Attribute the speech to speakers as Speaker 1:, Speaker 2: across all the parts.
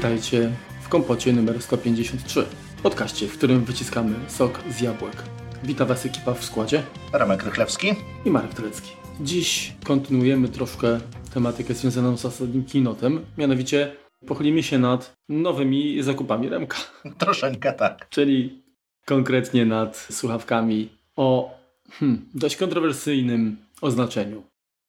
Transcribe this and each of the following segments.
Speaker 1: Witajcie w kompocie numer 153, podcaście, w którym wyciskamy sok z jabłek. Witam Was ekipa w składzie
Speaker 2: Ramek Rychlewski
Speaker 1: i Marek Telecki. Dziś kontynuujemy troszkę tematykę związaną z ostatnim keynotem, mianowicie pochylimy się nad nowymi zakupami Remka.
Speaker 2: Troszeczkę tak.
Speaker 1: Czyli konkretnie nad słuchawkami o hmm, dość kontrowersyjnym oznaczeniu.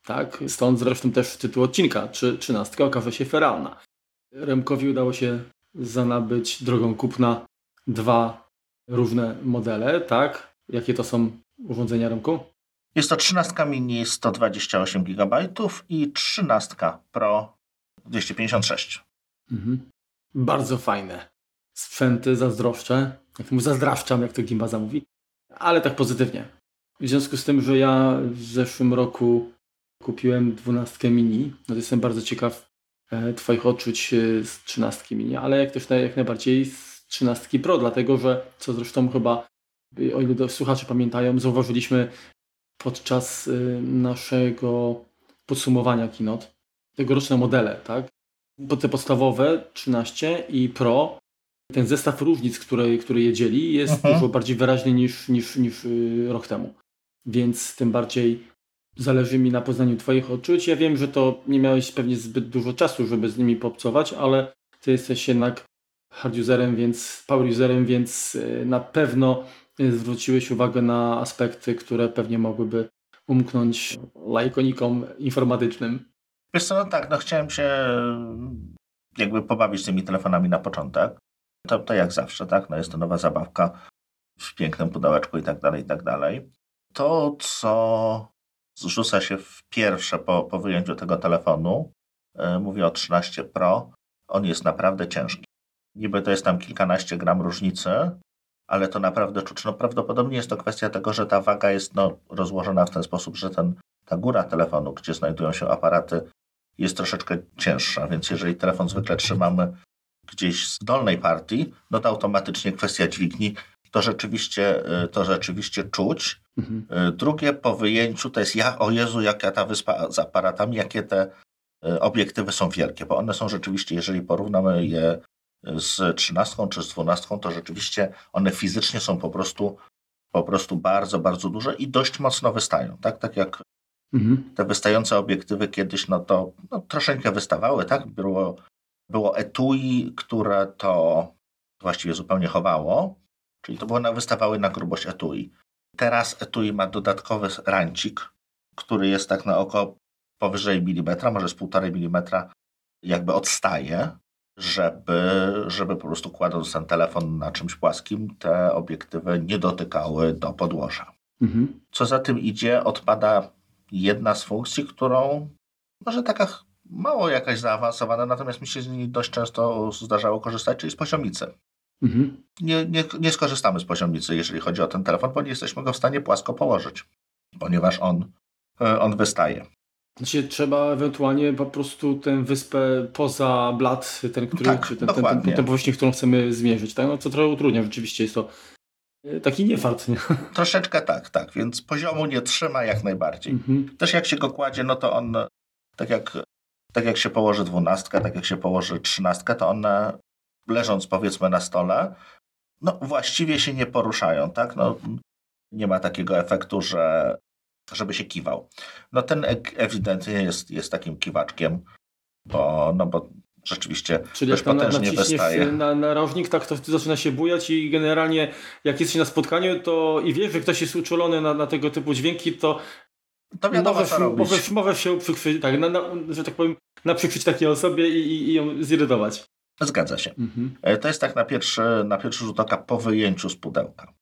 Speaker 1: Tak, stąd zresztą też tytuł odcinka, czy trzynastka okaże się feralna. Remkowi udało się zanabyć drogą kupna dwa różne modele, tak? Jakie to są urządzenia Remku?
Speaker 2: Jest to 13 mini 128 GB i 13 Pro 256.
Speaker 1: Mhm. Bardzo fajne. Sprzęty zazdroszczę. Jak mu zazdrawczam, jak to Gimbaza mówi. Ale tak pozytywnie. W związku z tym, że ja w zeszłym roku kupiłem 12 mini, no to jestem bardzo ciekaw Twoich odczuć e, z 13 mini, ale jak też jak najbardziej z 13 Pro, dlatego że, co zresztą chyba, e, o ile słuchacze pamiętają, zauważyliśmy podczas naszego podsumowania keynote, tegoroczne modele, tak? Te podstawowe 13 i Pro, ten zestaw różnic, który, który je dzieli, jest mhm. dużo bardziej wyraźny niż, niż, niż rok temu. Więc tym bardziej zależy mi na poznaniu Twoich odczuć. Ja wiem, że to nie miałeś pewnie zbyt dużo czasu, żeby z nimi popcować, ale Ty jesteś jednak hard userem, więc power userem, więc y, na pewno zwróciłeś uwagę na aspekty, które pewnie mogłyby umknąć lajkonikom informatycznym.
Speaker 2: Wiesz co, no tak, no chciałem się jakby pobawić tymi telefonami na początek. To, to jak zawsze, tak? No jest to nowa zabawka w pięknym pudełeczku i tak dalej, i tak dalej. To, co zrzuca się w pierwsze po, po wyjęciu tego telefonu. E, mówię o 13 Pro. On jest naprawdę ciężki. Niby to jest tam kilkanaście gram różnicy, ale to naprawdę czuć. No prawdopodobnie jest to kwestia tego, że ta waga jest no, rozłożona w ten sposób, że ten, ta góra telefonu, gdzie znajdują się aparaty, jest troszeczkę cięższa, więc jeżeli telefon zwykle trzymamy gdzieś z dolnej partii, no to automatycznie kwestia dźwigni to rzeczywiście, y, to rzeczywiście czuć. Mhm. Y, drugie po wyjęciu to jest, ja, o Jezu, jaka ta wyspa z aparatami, jakie te y, obiektywy są wielkie, bo one są rzeczywiście, jeżeli porównamy je z 13 czy z 12, to rzeczywiście one fizycznie są po prostu, po prostu bardzo, bardzo duże i dość mocno wystają. Tak, tak jak mhm. te wystające obiektywy kiedyś, no to no, troszeczkę wystawały, tak? Było, było etui, które to właściwie zupełnie chowało, Czyli to one wystawały na grubość etui. Teraz etui ma dodatkowy rancik, który jest tak na oko powyżej milimetra, może z półtorej milimetra, jakby odstaje, żeby, żeby po prostu kładąc ten telefon na czymś płaskim, te obiektywy nie dotykały do podłoża. Mhm. Co za tym idzie, odpada jedna z funkcji, którą może taka mało jakaś zaawansowana, natomiast mi się z niej dość często zdarzało korzystać, czyli z poziomicy. Mhm. Nie, nie, nie skorzystamy z poziomnicy, jeżeli chodzi o ten telefon, bo nie jesteśmy go w stanie płasko położyć, ponieważ on, e, on wystaje.
Speaker 1: Znaczy, trzeba ewentualnie po prostu tę wyspę poza blat, ten, który, tak, czy ten, ten, ten, ten, powierzchnię, którą chcemy zmierzyć, tak? no, co trochę utrudnia. Rzeczywiście jest to e, taki niefart. Nie?
Speaker 2: Troszeczkę tak, tak, więc poziomu nie trzyma jak najbardziej. Mhm. Też jak się go kładzie, no to on, tak jak, tak jak się położy dwunastka, tak jak się położy trzynastka, to one leżąc powiedzmy na stole, no właściwie się nie poruszają, tak? No, nie ma takiego efektu, że żeby się kiwał. No ten ewidentnie jest, jest takim kiwaczkiem, bo, no bo rzeczywiście
Speaker 1: Czyli potężnie na, wystaje. Na narożnik, tak to zaczyna się bujać i generalnie jak jesteś na spotkaniu to i wiesz, że ktoś jest uczulony na, na tego typu dźwięki, to
Speaker 2: to wiadomo, możesz, co robić.
Speaker 1: Możesz, możesz się przychwycić, tak, na, na, że tak powiem, naprzykryć takiej osobie i, i, i ją zirytować.
Speaker 2: Zgadza się. Mhm. E, to jest tak na pierwszy, na pierwszy rzut oka po wyjęciu z pudełka.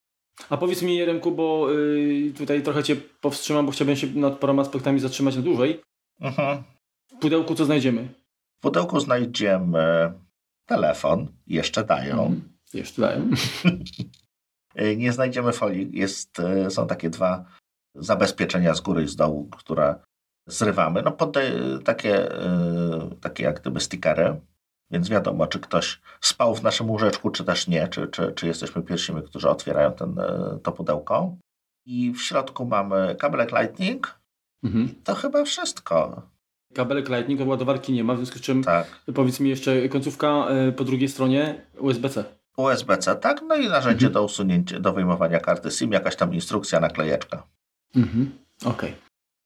Speaker 1: A powiedz mi, Jeremku, bo y, tutaj trochę Cię powstrzymam, bo chciałbym się nad paroma aspektami zatrzymać na dłużej. Mhm. W pudełku co znajdziemy?
Speaker 2: W pudełku znajdziemy telefon, jeszcze dają. Mhm.
Speaker 1: Jeszcze dają.
Speaker 2: E, nie znajdziemy folii. Jest, e, są takie dwa zabezpieczenia z góry i z dołu, które zrywamy. No, pod, takie, takie jak gdyby stickery więc wiadomo, czy ktoś spał w naszym łóżeczku, czy też nie, czy, czy, czy jesteśmy pierwszymi, którzy otwierają ten, e, to pudełko. I w środku mamy kabelek Lightning. Mhm. To chyba wszystko.
Speaker 1: kabelek Lightning, ładowarki nie ma, w związku z czym
Speaker 2: Tak.
Speaker 1: powiedz mi jeszcze końcówka y, po drugiej stronie USB-C.
Speaker 2: USB-C, tak? No i narzędzie do usunięcia, do wyjmowania karty SIM, jakaś tam instrukcja, naklejeczka.
Speaker 1: Mhm. Okej.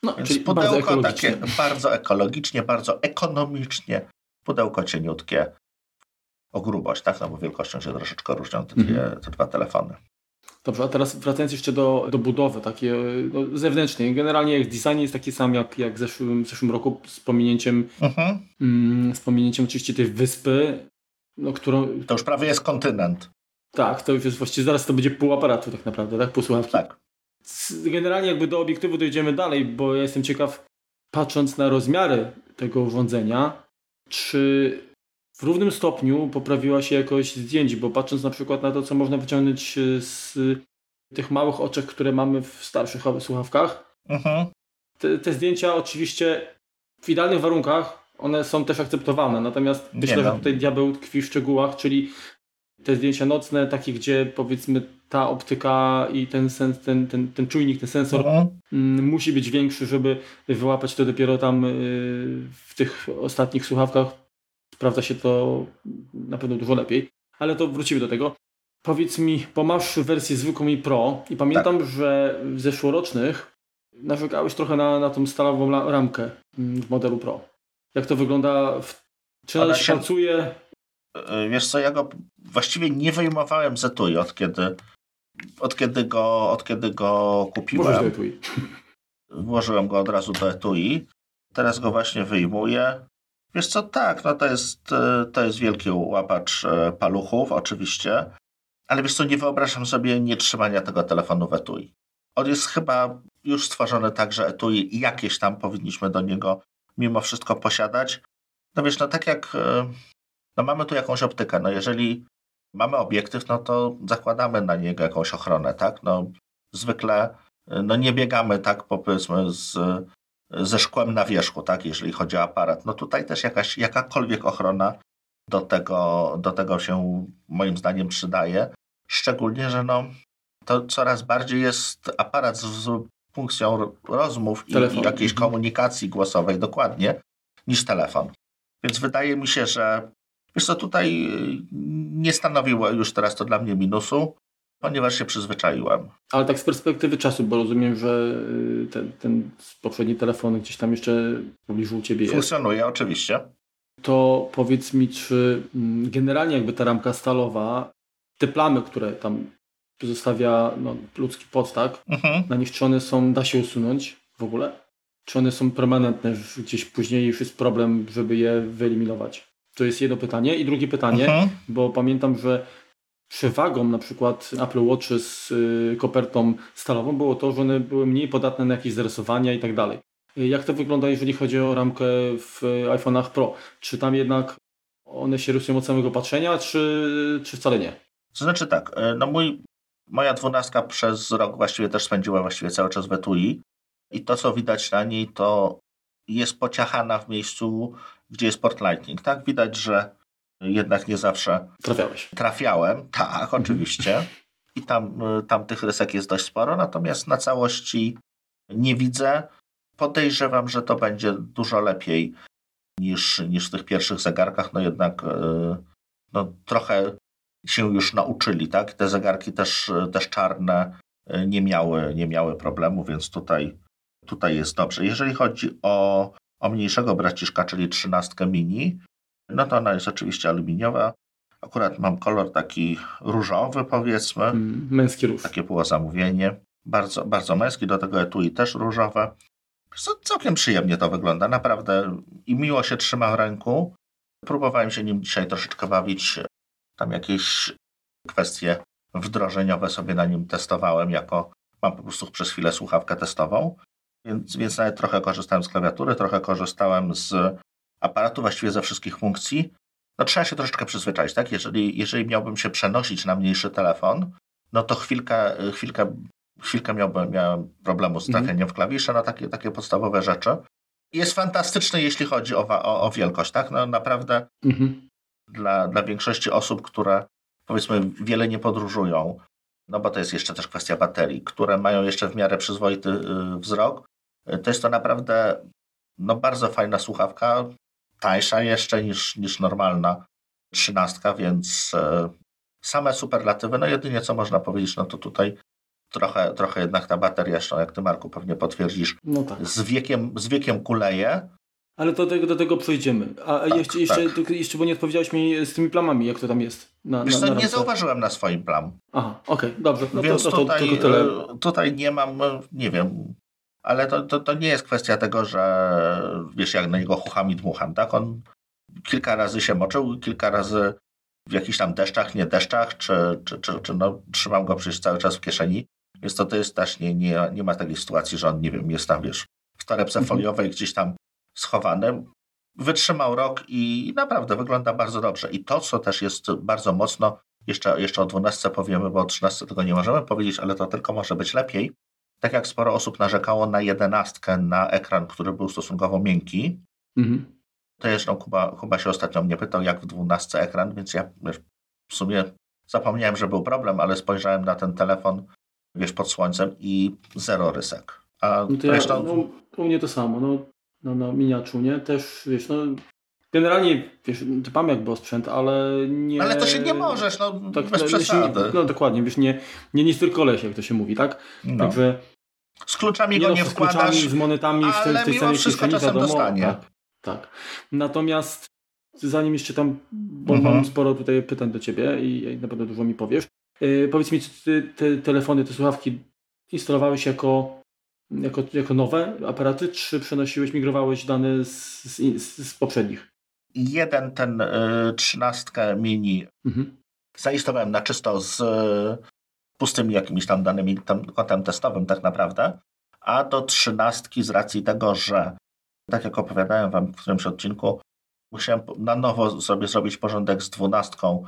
Speaker 1: No,
Speaker 2: Więc
Speaker 1: czyli bardzo
Speaker 2: pudełko
Speaker 1: ekologicznie.
Speaker 2: takie bardzo ekologicznie, bardzo ekonomicznie. Pudełko cieniutkie o grubość, tak? No bo wielkością się troszeczkę różnią te, dwie,
Speaker 1: Mhm.
Speaker 2: te dwa telefony.
Speaker 1: Dobrze, a teraz wracając jeszcze do, do budowy takiej no, zewnętrznej. Generalnie design jest taki sam jak, jak w zeszłym, w zeszłym roku z pominięciem,
Speaker 2: Mhm.
Speaker 1: mm, z pominięciem oczywiście tej wyspy, no, którą,
Speaker 2: To już prawie jest kontynent.
Speaker 1: tak, to już jest właściwie zaraz to będzie pół aparatu tak naprawdę, tak? Pół słuchawki.
Speaker 2: Tak.
Speaker 1: Generalnie jakby do obiektywu dojdziemy dalej, bo ja jestem ciekaw, patrząc na rozmiary tego urządzenia, czy w równym stopniu poprawiła się jakość zdjęć, bo patrząc na przykład na to, co można wyciągnąć e, z tych małych oczek, które mamy w starszych słuchawkach,
Speaker 2: Mhm.
Speaker 1: te, te zdjęcia oczywiście w idealnych warunkach one są też akceptowalne, natomiast myślę, że
Speaker 2: no.
Speaker 1: tutaj diabeł tkwi w szczegółach, czyli te zdjęcia nocne, takie gdzie powiedzmy ta optyka i ten, sens, ten, ten, ten czujnik, ten sensor
Speaker 2: Mhm.
Speaker 1: mm, musi być większy, żeby wyłapać to dopiero tam y, w tych ostatnich słuchawkach. Sprawdza się to na pewno dużo lepiej, ale to wrócimy do tego. Powiedz mi, bo masz wersję zwykłą i Pro i pamiętam,
Speaker 2: Tak. że
Speaker 1: w zeszłorocznych narzekałeś trochę na, na tą stalową ramkę mm, w modelu Pro. Jak to wygląda? W, czy się
Speaker 2: się-
Speaker 1: pracuje?
Speaker 2: Y, Wiesz co, ja go właściwie nie wyjmowałem z etui od kiedy, od kiedy, go, od kiedy go kupiłem.
Speaker 1: do etui.
Speaker 2: Włożyłem go od razu do etui. Teraz go właśnie wyjmuję. Wiesz co, tak, no to jest, e, to jest wielki łapacz e, paluchów, oczywiście. Ale wiesz co, nie wyobrażam sobie nie trzymania tego telefonu w etui. On jest chyba już stworzony tak, że etui jakieś tam powinniśmy do niego mimo wszystko posiadać. No wiesz, no tak jak e, no mamy tu jakąś optykę, no jeżeli mamy obiektyw, no to zakładamy na niego jakąś ochronę, tak? No zwykle no nie biegamy tak powiedzmy z, ze szkłem na wierzchu, tak, jeżeli chodzi o aparat. No tutaj też jakaś, jakakolwiek ochrona do tego, do tego się moim zdaniem przydaje. Szczególnie, że no, to coraz bardziej jest aparat z, z funkcją ro- rozmów i, i jakiejś
Speaker 1: Mhm.
Speaker 2: komunikacji głosowej dokładnie, niż telefon. Więc wydaje mi się, że wiesz co, tutaj y, nie stanowiło już teraz to dla mnie minusu, ponieważ się przyzwyczaiłem.
Speaker 1: Ale tak z perspektywy czasu, bo rozumiem, że y, ten, ten poprzedni telefon gdzieś tam jeszcze w pobliżu u Ciebie jest.
Speaker 2: Funkcjonuje oczywiście.
Speaker 1: To powiedz mi, czy mm, generalnie jakby ta ramka stalowa, te plamy, które tam zostawia no, ludzki pot, tak?
Speaker 2: Mhm.
Speaker 1: Na nich czy one są, da się usunąć w ogóle? Czy one są permanentne, gdzieś później już jest problem, żeby je wyeliminować? To jest jedno pytanie. I drugie pytanie,
Speaker 2: Mhm.
Speaker 1: bo pamiętam, że przewagą na przykład Apple Watch z y, kopertą stalową było to, że one były mniej podatne na jakieś zarysowania i tak dalej. Y, Jak to wygląda, jeżeli chodzi o ramkę w iPhone'ach Pro? Czy tam jednak one się rysują od samego patrzenia, czy, czy wcale nie?
Speaker 2: To znaczy tak, e, no mój, moja dwunastka przez rok właściwie też spędziła właściwie cały czas w etui i to, co widać na niej, to jest pociachana w miejscu, gdzie jest port Lightning. Tak, widać, że jednak nie zawsze
Speaker 1: Trafiałeś.
Speaker 2: trafiałem. Tak, oczywiście. I tam, e, tam tych rysek jest dość sporo, natomiast na całości nie widzę. Podejrzewam, że to będzie dużo lepiej niż, niż w tych pierwszych zegarkach. No jednak e, no, trochę się już nauczyli, tak? Te zegarki też, też czarne e, nie miały, nie miały problemu, więc tutaj, tutaj jest dobrze. Jeżeli chodzi o, o mniejszego braciszka, czyli 13 mini, no to ona jest oczywiście aluminiowa. Akurat mam kolor taki różowy, powiedzmy.
Speaker 1: Mm, Męski róż.
Speaker 2: Takie było zamówienie. Bardzo, bardzo męski, do tego etui też różowe. Całkiem przyjemnie to wygląda, naprawdę. I miło się trzyma w ręku. Próbowałem się nim dzisiaj troszeczkę bawić. Tam jakieś kwestie wdrożeniowe sobie na nim testowałem, jako mam po prostu przez chwilę słuchawkę testową. Więc, więc nawet trochę korzystałem z klawiatury, trochę korzystałem z aparatu, właściwie ze wszystkich funkcji. No trzeba się troszeczkę przyzwyczaić, tak? Jeżeli, jeżeli miałbym się przenosić na mniejszy telefon, no to chwilkę, chwilkę, chwilkę miałbym, miałem problemu z
Speaker 1: Mhm.
Speaker 2: trafieniem w klawisze na takie, takie podstawowe rzeczy. Jest fantastyczny, jeśli chodzi o, o, o wielkość, tak? No naprawdę
Speaker 1: Mhm.
Speaker 2: dla, dla większości osób, które powiedzmy wiele nie podróżują, no bo to jest jeszcze też kwestia baterii, które mają jeszcze w miarę przyzwoity y, wzrok, to jest to naprawdę no bardzo fajna słuchawka, tańsza jeszcze niż, niż normalna trzynastka, więc e, same superlatywy, no jedynie co można powiedzieć, no to tutaj trochę, trochę jednak ta bateria, zresztą jak ty Marku pewnie potwierdzisz,
Speaker 1: no tak.
Speaker 2: z, wiekiem, z wiekiem kuleje.
Speaker 1: Ale do tego, do tego przejdziemy. A tak, jeszcze, jeszcze, tak. jeszcze, bo nie odpowiedziałeś mi z tymi plamami, jak to tam jest.
Speaker 2: Na, Wiesz na, na nie zauważyłem na swoim plam.
Speaker 1: Aha, okej, okay, dobrze.
Speaker 2: No Więc to, to, tutaj, to, tyle. tutaj nie mam, nie wiem, ale to, to, to nie jest kwestia tego, że wiesz, jak na niego chucham i dmucham, tak? On kilka razy się moczył, kilka razy w jakichś tam deszczach, nie deszczach, czy, czy, czy, czy no, trzymam go przecież cały czas w kieszeni. Więc to, to jest też, nie, nie, nie ma takiej sytuacji, że on, nie wiem, jest tam, wiesz, w torebce mhm. foliowej gdzieś tam schowany. Wytrzymał rok i naprawdę wygląda bardzo dobrze. I to, co też jest bardzo mocno, jeszcze, jeszcze o 12 powiemy, bo o 13 tego nie możemy powiedzieć, ale to tylko może być lepiej. Tak jak sporo osób narzekało na jedenastkę na ekran, który był stosunkowo miękki, mhm. to jeszcze Kuba, Kuba się ostatnio mnie pytał, jak w 12 ekran, więc ja wiesz, w sumie zapomniałem, że był problem, ale spojrzałem na ten telefon, wiesz, pod słońcem i zero rysek.
Speaker 1: A no to ja, no, u mnie to samo, no, no, no miniaczu, nie? Też, wiesz, no Generalnie, wiesz, dbam jakby o sprzęt, ale nie...
Speaker 2: Ale to się nie możesz, no tak, bez no, przesady.
Speaker 1: No dokładnie, wiesz, nie, nie nic tylko lesie, jak to się mówi, tak?
Speaker 2: No. Także... Z kluczami go
Speaker 1: nie,
Speaker 2: nie
Speaker 1: z wkładasz, kluczami, z monetami w, tej, w tej samej
Speaker 2: kieszeni, wiadomo. Dostanie.
Speaker 1: Tak, tak. Natomiast zanim jeszcze tam, bo mhm. mam sporo tutaj pytań do Ciebie i, i na pewno dużo mi powiesz, yy, powiedz mi, czy te, te telefony, te słuchawki instalowałeś jako jako, jako nowe aparaty, czy przenosiłeś, migrowałeś dane z, z, z poprzednich?
Speaker 2: jeden ten y, trzynastkę mini mhm. zainstalowałem na czysto z pustymi jakimiś tam danymi, tam kontem testowym tak naprawdę, a do trzynastki z racji tego, że tak jak opowiadałem wam w którymś odcinku, musiałem na nowo sobie zrobić porządek z dwunastką,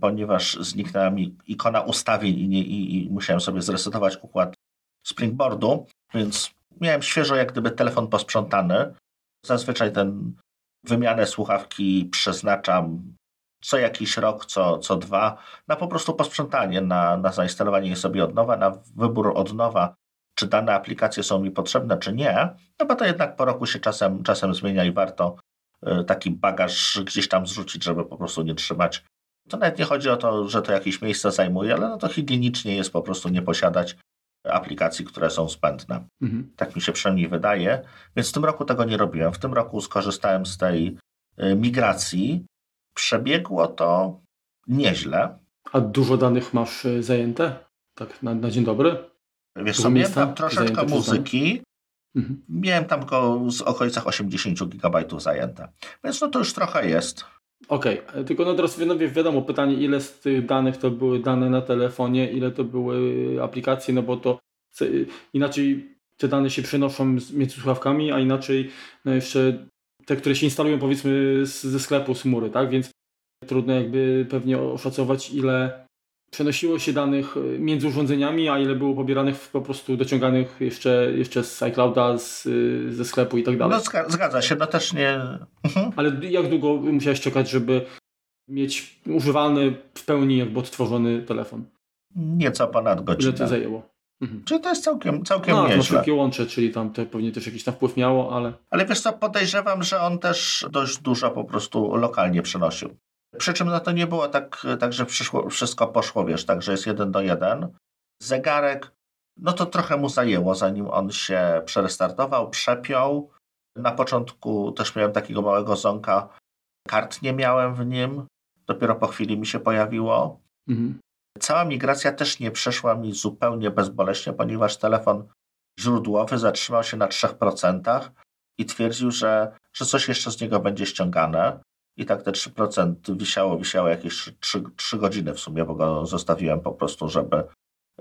Speaker 2: ponieważ zniknęła mi ikona ustawień i, nie, i, i musiałem sobie zresetować układ Springboardu, więc miałem świeżo jak gdyby telefon posprzątany. Zazwyczaj ten wymianę słuchawki przeznaczam co jakiś rok, co, co dwa, na po prostu posprzątanie, na, na zainstalowanie je sobie od nowa, na wybór od nowa, czy dane aplikacje są mi potrzebne, czy nie, no bo to jednak po roku się czasem, czasem zmienia i warto y, taki bagaż gdzieś tam zrzucić, żeby po prostu nie trzymać. To nawet nie chodzi o to, że to jakieś miejsce zajmuje, ale no to higienicznie jest po prostu nie posiadać aplikacji, które są spędne. Mhm. Tak mi się przynajmniej wydaje. Więc w tym roku tego nie robiłem. W tym roku skorzystałem z tej y, migracji. Przebiegło to nieźle.
Speaker 1: A dużo danych masz y, zajęte? Tak, na, na dzień dobry?
Speaker 2: Wiesz co, miałem tam troszeczkę muzyki. Mhm. Miałem tam go z okolicach 80 GB zajęte. Więc no to już trochę jest.
Speaker 1: Okej, okay. tylko no teraz no wiadomo pytanie, ile z tych danych to były dane na telefonie, ile to były aplikacje, no bo to inaczej te dane się przenoszą między słuchawkami, a inaczej no jeszcze te, które się instalują powiedzmy ze sklepu, z mury, tak? Więc trudno jakby pewnie oszacować, ile przenosiło się danych e, między urządzeniami, a ile było pobieranych po prostu dociąganych jeszcze, jeszcze z iClouda, z, e, ze sklepu i tak dalej.
Speaker 2: No zgadza się, no też nie...
Speaker 1: Mhm. Ale jak długo musiałeś czekać, żeby mieć używalny w pełni jakby odtworzony telefon?
Speaker 2: Nieco ponad godzinę.
Speaker 1: Ile to zajęło?
Speaker 2: Mhm. Czyli to jest całkiem, całkiem
Speaker 1: no,
Speaker 2: nieźle.
Speaker 1: takie łącze, czyli tam to pewnie też jakiś tam wpływ miało, ale...
Speaker 2: Ale wiesz co, podejrzewam, że on też dość dużo po prostu lokalnie przenosił. Przy czym no to nie było tak, tak że przyszło, wszystko poszło, wiesz, tak, że jest jeden do jeden. Zegarek, no to trochę mu zajęło, zanim on się przerestartował, przepiął. Na początku też miałem takiego małego zonka, kart nie miałem w nim, dopiero po chwili mi się pojawiło. Mhm. Cała migracja też nie przeszła mi zupełnie bezboleśnie, ponieważ telefon źródłowy zatrzymał się na 3% i twierdził, że, że coś jeszcze z niego będzie ściągane. I tak te 3% wisiało, wisiało jakieś 3, 3 godziny w sumie, bo go zostawiłem po prostu, żeby,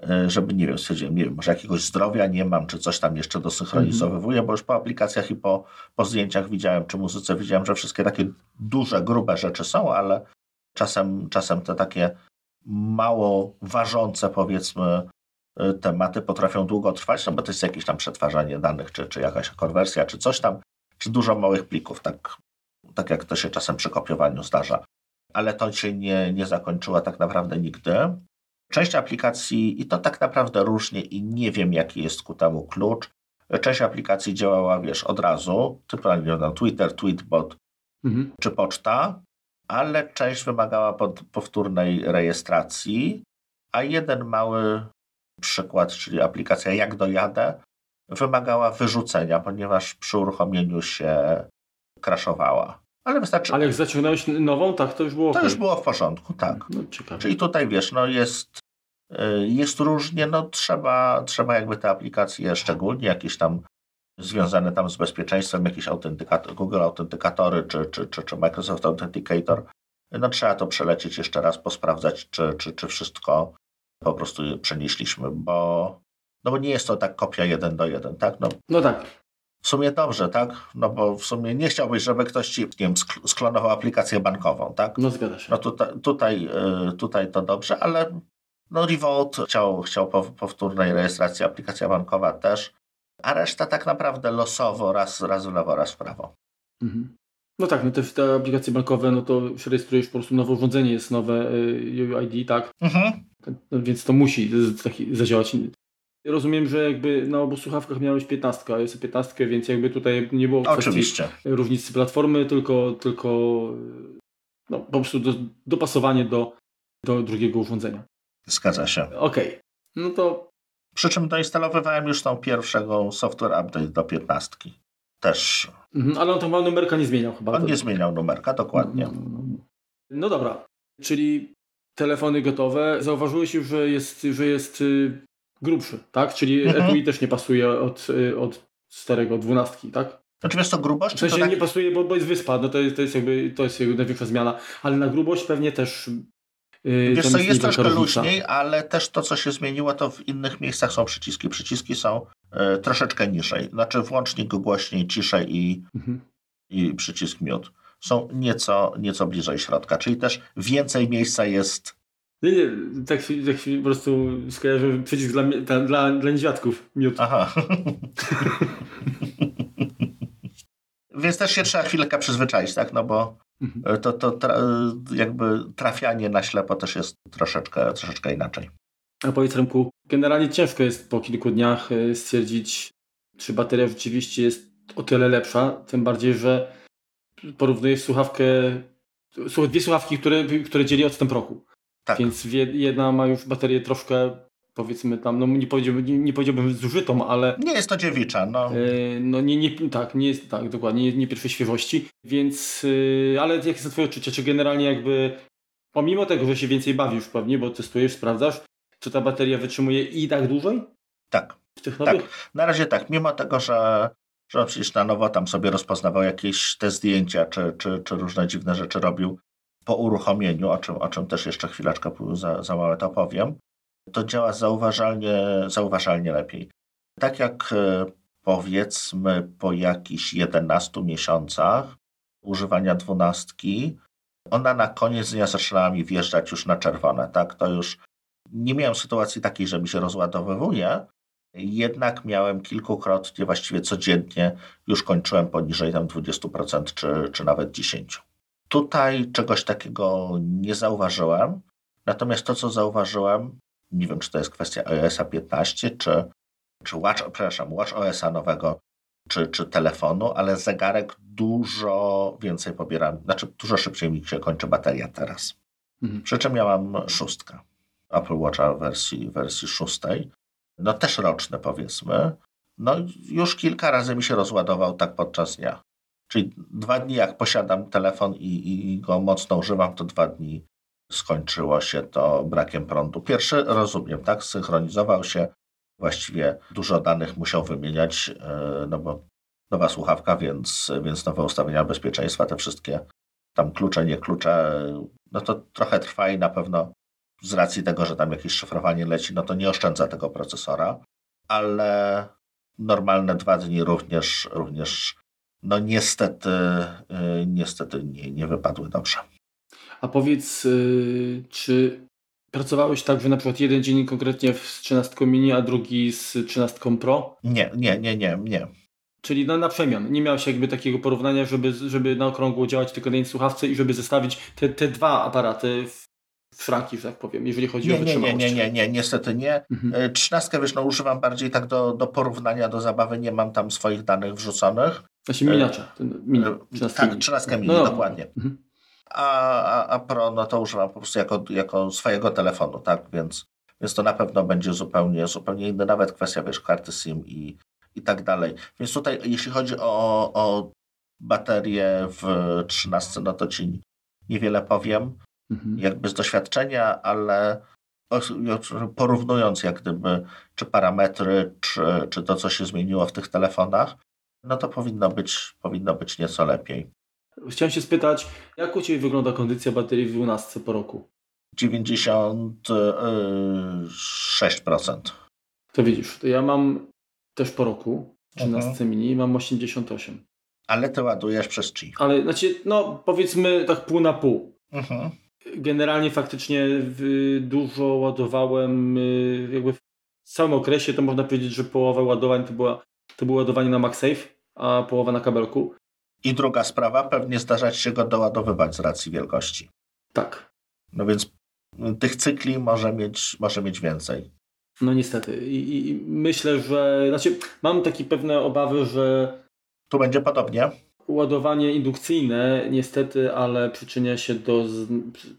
Speaker 2: e, żeby nie wiem, stwierdziłem, nie wiem, może jakiegoś zdrowia nie mam, czy coś tam jeszcze dosynchronizowywuję, mm -hmm. bo już po aplikacjach i po, po zdjęciach widziałem, czy muzyce widziałem, że wszystkie takie duże, grube rzeczy są, ale czasem, czasem te takie mało ważące, powiedzmy, e, tematy potrafią długo trwać, no bo to jest jakieś tam przetwarzanie danych, czy, czy jakaś konwersja, czy coś tam, czy dużo małych plików, tak tak jak to się czasem przy kopiowaniu zdarza. Ale to się nie, nie zakończyło tak naprawdę nigdy. Część aplikacji, i to tak naprawdę różnie, i nie wiem, jaki jest ku temu klucz, Część aplikacji działała, wiesz, od razu, typu Twitter, Tweetbot mhm. czy poczta, ale część wymagała pod, powtórnej rejestracji, a jeden mały przykład, czyli aplikacja Jak dojadę, wymagała wyrzucenia, ponieważ przy uruchomieniu się kraszowała. Ale wystarczy.
Speaker 1: Ale jak zaciągnąłeś nową, tak, to już było.
Speaker 2: To już było w porządku, tak. No, Czyli tutaj wiesz, no jest, y, jest różnie, no trzeba, trzeba jakby te aplikacje, szczególnie jakieś tam związane tam z bezpieczeństwem, jakieś autentykator, Google Autentykatory czy, czy, czy, czy Microsoft Authenticator, no trzeba to przelecieć jeszcze raz, posprawdzać, czy, czy, czy wszystko po prostu przenieśliśmy, bo, no bo nie jest to tak kopia jeden do jeden, tak?
Speaker 1: No, no tak.
Speaker 2: W sumie dobrze, tak? No bo w sumie nie chciałbyś, żeby ktoś ci, nie wiem, sklonował aplikację bankową, tak?
Speaker 1: No zgadza się.
Speaker 2: No tutaj, tutaj, y, tutaj to dobrze, ale no Revolt chciał, chciał powtórnej rejestracji, aplikacja bankowa też, a reszta tak naprawdę losowo, raz, raz w lewo, raz w prawo. Mhm.
Speaker 1: No tak, no te, te aplikacje bankowe, no to rejestrujesz po prostu nowe urządzenie, jest nowe UID, tak? Mhm. No, więc to musi zadziałać. Rozumiem, że jakby na obu słuchawkach miałeś 15, a jest 15, więc jakby tutaj nie było
Speaker 2: Oczywiście.
Speaker 1: różnicy platformy, tylko, tylko no, po prostu do, dopasowanie do, do drugiego urządzenia.
Speaker 2: Zgadza się.
Speaker 1: Okej. Okay. No to.
Speaker 2: Przy czym doinstalowywałem już tą pierwszego software update do 15. Też.
Speaker 1: Mhm, ale on tam numerka nie zmieniał chyba.
Speaker 2: On nie zmieniał numerka, dokładnie.
Speaker 1: No, no, no. no dobra. Czyli telefony gotowe. Zauważyłeś już, że jest, że jest y, grubszy, tak? Czyli mhm. etui też nie pasuje od, y, od starego dwunastki, tak?
Speaker 2: Znaczy wiesz to grubość?
Speaker 1: W sensie
Speaker 2: to tak...
Speaker 1: nie pasuje, bo, bo jest wyspa, no to jest, to jest jakby to jest największa zmiana, ale na grubość pewnie też
Speaker 2: Wiesz co, jest troszkę luźniej, ale też to, co się zmieniło, to w innych miejscach są przyciski. Przyciski są y, troszeczkę niżej. Znaczy włącznik głośniej, ciszej i, mhm. i przycisk miód są nieco, nieco bliżej środka, czyli też więcej miejsca jest
Speaker 1: nie, nie, tak, tak po prostu skojarzę przycisk dla, dla, dla niedźwiadków, miód.
Speaker 2: Aha. Więc też się trzeba chwilkę przyzwyczaić, tak? No bo. To, to tra jakby trafianie na ślepo też jest troszeczkę, troszeczkę inaczej.
Speaker 1: A powiedz Remku, generalnie ciężko jest po kilku dniach e, stwierdzić, czy bateria rzeczywiście jest o tyle lepsza, tym bardziej, że porównujesz słuchawkę, dwie słuchawki, które, które dzieli odstęp roku. Tak. Więc jedna ma już baterię troszkę powiedzmy tam, no nie powiedziałbym, nie, nie powiedziałbym zużytą, ale...
Speaker 2: Nie jest to dziewicza, no.
Speaker 1: Yy, no nie, nie, tak, nie jest, tak, dokładnie, nie, nie pierwszej świeżości, więc, yy, ale jakie są twoje odczucia? Czy generalnie jakby, pomimo tego, że się więcej bawisz pewnie, bo testujesz, sprawdzasz, czy ta bateria wytrzymuje i tak dłużej?
Speaker 2: Tak. W tych nowych? Tak, na razie tak, mimo tego, że że on przecież na nowo tam sobie rozpoznawał jakieś te zdjęcia, czy, czy, czy różne dziwne rzeczy robił po uruchomieniu, o czym, o czym też jeszcze chwileczkę za, za małe to powiem, to działa zauważalnie, zauważalnie lepiej. Tak jak e, powiedzmy po jakichś 11 miesiącach używania dwunastki, ona na koniec dnia zaczynała mi wjeżdżać już na czerwone. Tak, to już nie miałem sytuacji takiej, że mi się rozładowywuje, jednak miałem kilkukrotnie, właściwie codziennie, już kończyłem poniżej tam 20% czy, czy nawet 10%. Tutaj czegoś takiego nie zauważyłem, natomiast to, co zauważyłem, nie wiem, czy to jest kwestia iOS 15, czy, czy Watch, przepraszam, Watch OS nowego, czy, czy telefonu, ale zegarek dużo więcej pobieram, znaczy dużo szybciej mi się kończy bateria teraz. Mhm. Przy czym ja mam szóstkę. Apple Watcha wersji, wersji szóstej no też roczne powiedzmy, no już kilka razy mi się rozładował tak podczas dnia. Czyli dwa dni jak posiadam telefon i, i go mocno używam, to dwa dni skończyło się to brakiem prądu. Pierwszy rozumiem, tak, synchronizował się, właściwie dużo danych musiał wymieniać, e, no bo nowa słuchawka, więc, więc nowe ustawienia bezpieczeństwa, te wszystkie tam klucze, nie klucze, no to trochę trwa i na pewno z racji tego, że tam jakieś szyfrowanie leci, no to nie oszczędza tego procesora, ale normalne dwa dni również, również no niestety, yy, niestety nie, nie wypadły dobrze.
Speaker 1: A powiedz, yy, czy pracowałeś tak, że na przykład jeden dzień konkretnie z 13 mini, a drugi z 13 Pro?
Speaker 2: Nie, nie, nie, nie, nie.
Speaker 1: Czyli na, na przemian. Nie miałeś jakby takiego porównania, żeby, żeby na okrągło działać tylko na jednej słuchawce i żeby zestawić te, te dwa aparaty w szranki, że tak powiem, jeżeli chodzi
Speaker 2: nie,
Speaker 1: o wytrzymałość.
Speaker 2: Nie, nie, nie, nie, niestety nie. Mhm. Trzynastkę, wiesz, no używam bardziej tak do, do porównania, do zabawy, nie mam tam swoich danych wrzuconych.
Speaker 1: Znaczy miniacza, ten mini,
Speaker 2: Tak, trzynastkę mini, no, dokładnie. Mhm. A, a, Pro, no to używam po prostu jako, jako swojego telefonu, tak, więc, więc to na pewno będzie zupełnie, zupełnie inny, nawet kwestia, wiesz, karty SIM i, i tak dalej. Więc tutaj, jeśli chodzi o, o baterię w 13, no to ci niewiele powiem, mhm. jakby z doświadczenia, ale porównując jak gdyby czy parametry, czy, czy to, co się zmieniło w tych telefonach, no to powinno być, powinno być nieco lepiej.
Speaker 1: Chciałem się spytać, jak u Ciebie wygląda kondycja baterii w 12 po roku?
Speaker 2: 96%.
Speaker 1: To widzisz, to ja mam też po roku 13 mhm. mini mam 88.
Speaker 2: Ale ty ładujesz przez Qi.
Speaker 1: Ale znaczy, no powiedzmy tak pół na pół. Mhm. Generalnie faktycznie dużo ładowałem y, jakby w całym okresie to można powiedzieć, że połowa ładowań to, była, to było ładowanie na MagSafe, a połowa na kabelku.
Speaker 2: I druga sprawa, pewnie zdarzać się go doładowywać z racji wielkości.
Speaker 1: Tak.
Speaker 2: No więc tych cykli może mieć, może mieć więcej.
Speaker 1: No niestety. I, I, myślę, że. Znaczy, mam takie pewne obawy, że.
Speaker 2: Tu będzie podobnie.
Speaker 1: Ładowanie indukcyjne, niestety, ale przyczynia się do z,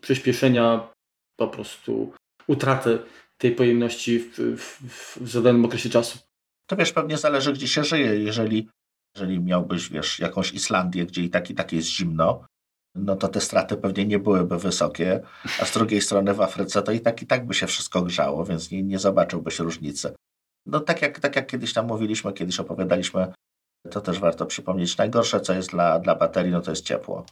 Speaker 1: przyspieszenia po prostu utraty tej pojemności w, w, w zadanym okresie czasu.
Speaker 2: To wiesz, pewnie zależy, gdzie się żyje. Jeżeli, jeżeli miałbyś, wiesz, jakąś Islandię, gdzie i tak i tak jest zimno, no to te straty pewnie nie byłyby wysokie, a z drugiej strony w Afryce to i tak i tak by się wszystko grzało, więc nie, nie zobaczyłbyś różnicy. No tak jak, tak jak kiedyś tam mówiliśmy, kiedyś opowiadaliśmy, to też warto przypomnieć, najgorsze co jest dla, dla baterii, no to jest ciepło.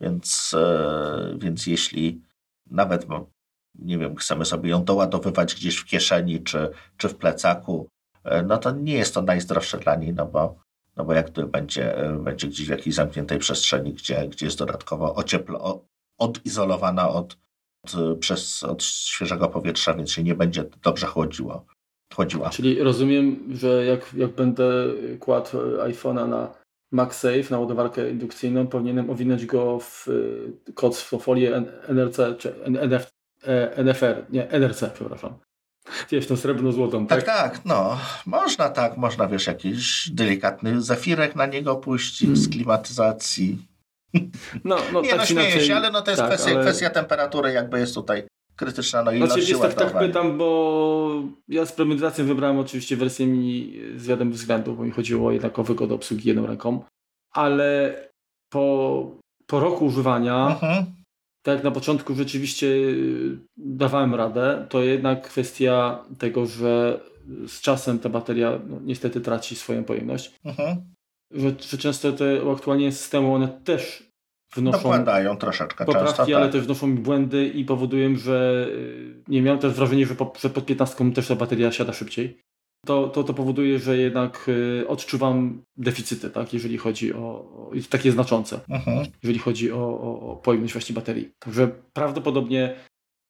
Speaker 2: Więc, yy, więc jeśli nawet, nie wiem, chcemy sobie ją doładowywać gdzieś w kieszeni czy, czy w plecaku, yy, no to nie jest to najzdrowsze dla niej, no bo no bo jak to będzie, e, będzie gdzieś w jakiejś zamkniętej przestrzeni, gdzie, gdzie jest dodatkowo ocieplo, odizolowana od, od, przez, od świeżego powietrza, więc się nie będzie dobrze chłodziło. chłodziła.
Speaker 1: Czyli rozumiem, że jak, jak będę kładł iPhone'a na MagSafe, na ładowarkę indukcyjną, powinienem owinąć go w e, koc, w folię NRC, czy NF, NFR, nie, NRC, przepraszam. Wiesz, tą srebrno-złotą,
Speaker 2: tak? Tak, tak, no. Można tak, można, wiesz, jakiś delikatny zafirek na niego puścić hmm. z klimatyzacji. No, no, nie, tak no śmieję inaczej, się, ale no to jest tak, kwestia, ale... kwestia temperatury jakby jest tutaj krytyczna, no i znaczy,
Speaker 1: jest tak, tak pytam, bo ja z premedytacją wybrałem oczywiście wersję mini z wiadomych względów, bo mi chodziło jednak o wygodę obsługi jedną ręką, ale po, po roku używania mhm tak na początku rzeczywiście y, dawałem radę, to jednak kwestia tego, że z czasem ta bateria no, niestety traci swoją pojemność. Mhm. Że, że często te uaktualnienia systemu one też wnoszą
Speaker 2: Dokładają troszeczkę
Speaker 1: poprawki,
Speaker 2: często,
Speaker 1: ale tak. też wnoszą mi błędy i powodują, że y, nie miałem też wrażenia, że, po, że pod 15 też ta bateria siada szybciej to, to, to powoduje, że jednak y, odczuwam deficyty, tak, jeżeli chodzi o, o takie znaczące, mhm. jeżeli chodzi o, o, o pojemność właśnie baterii. Także prawdopodobnie,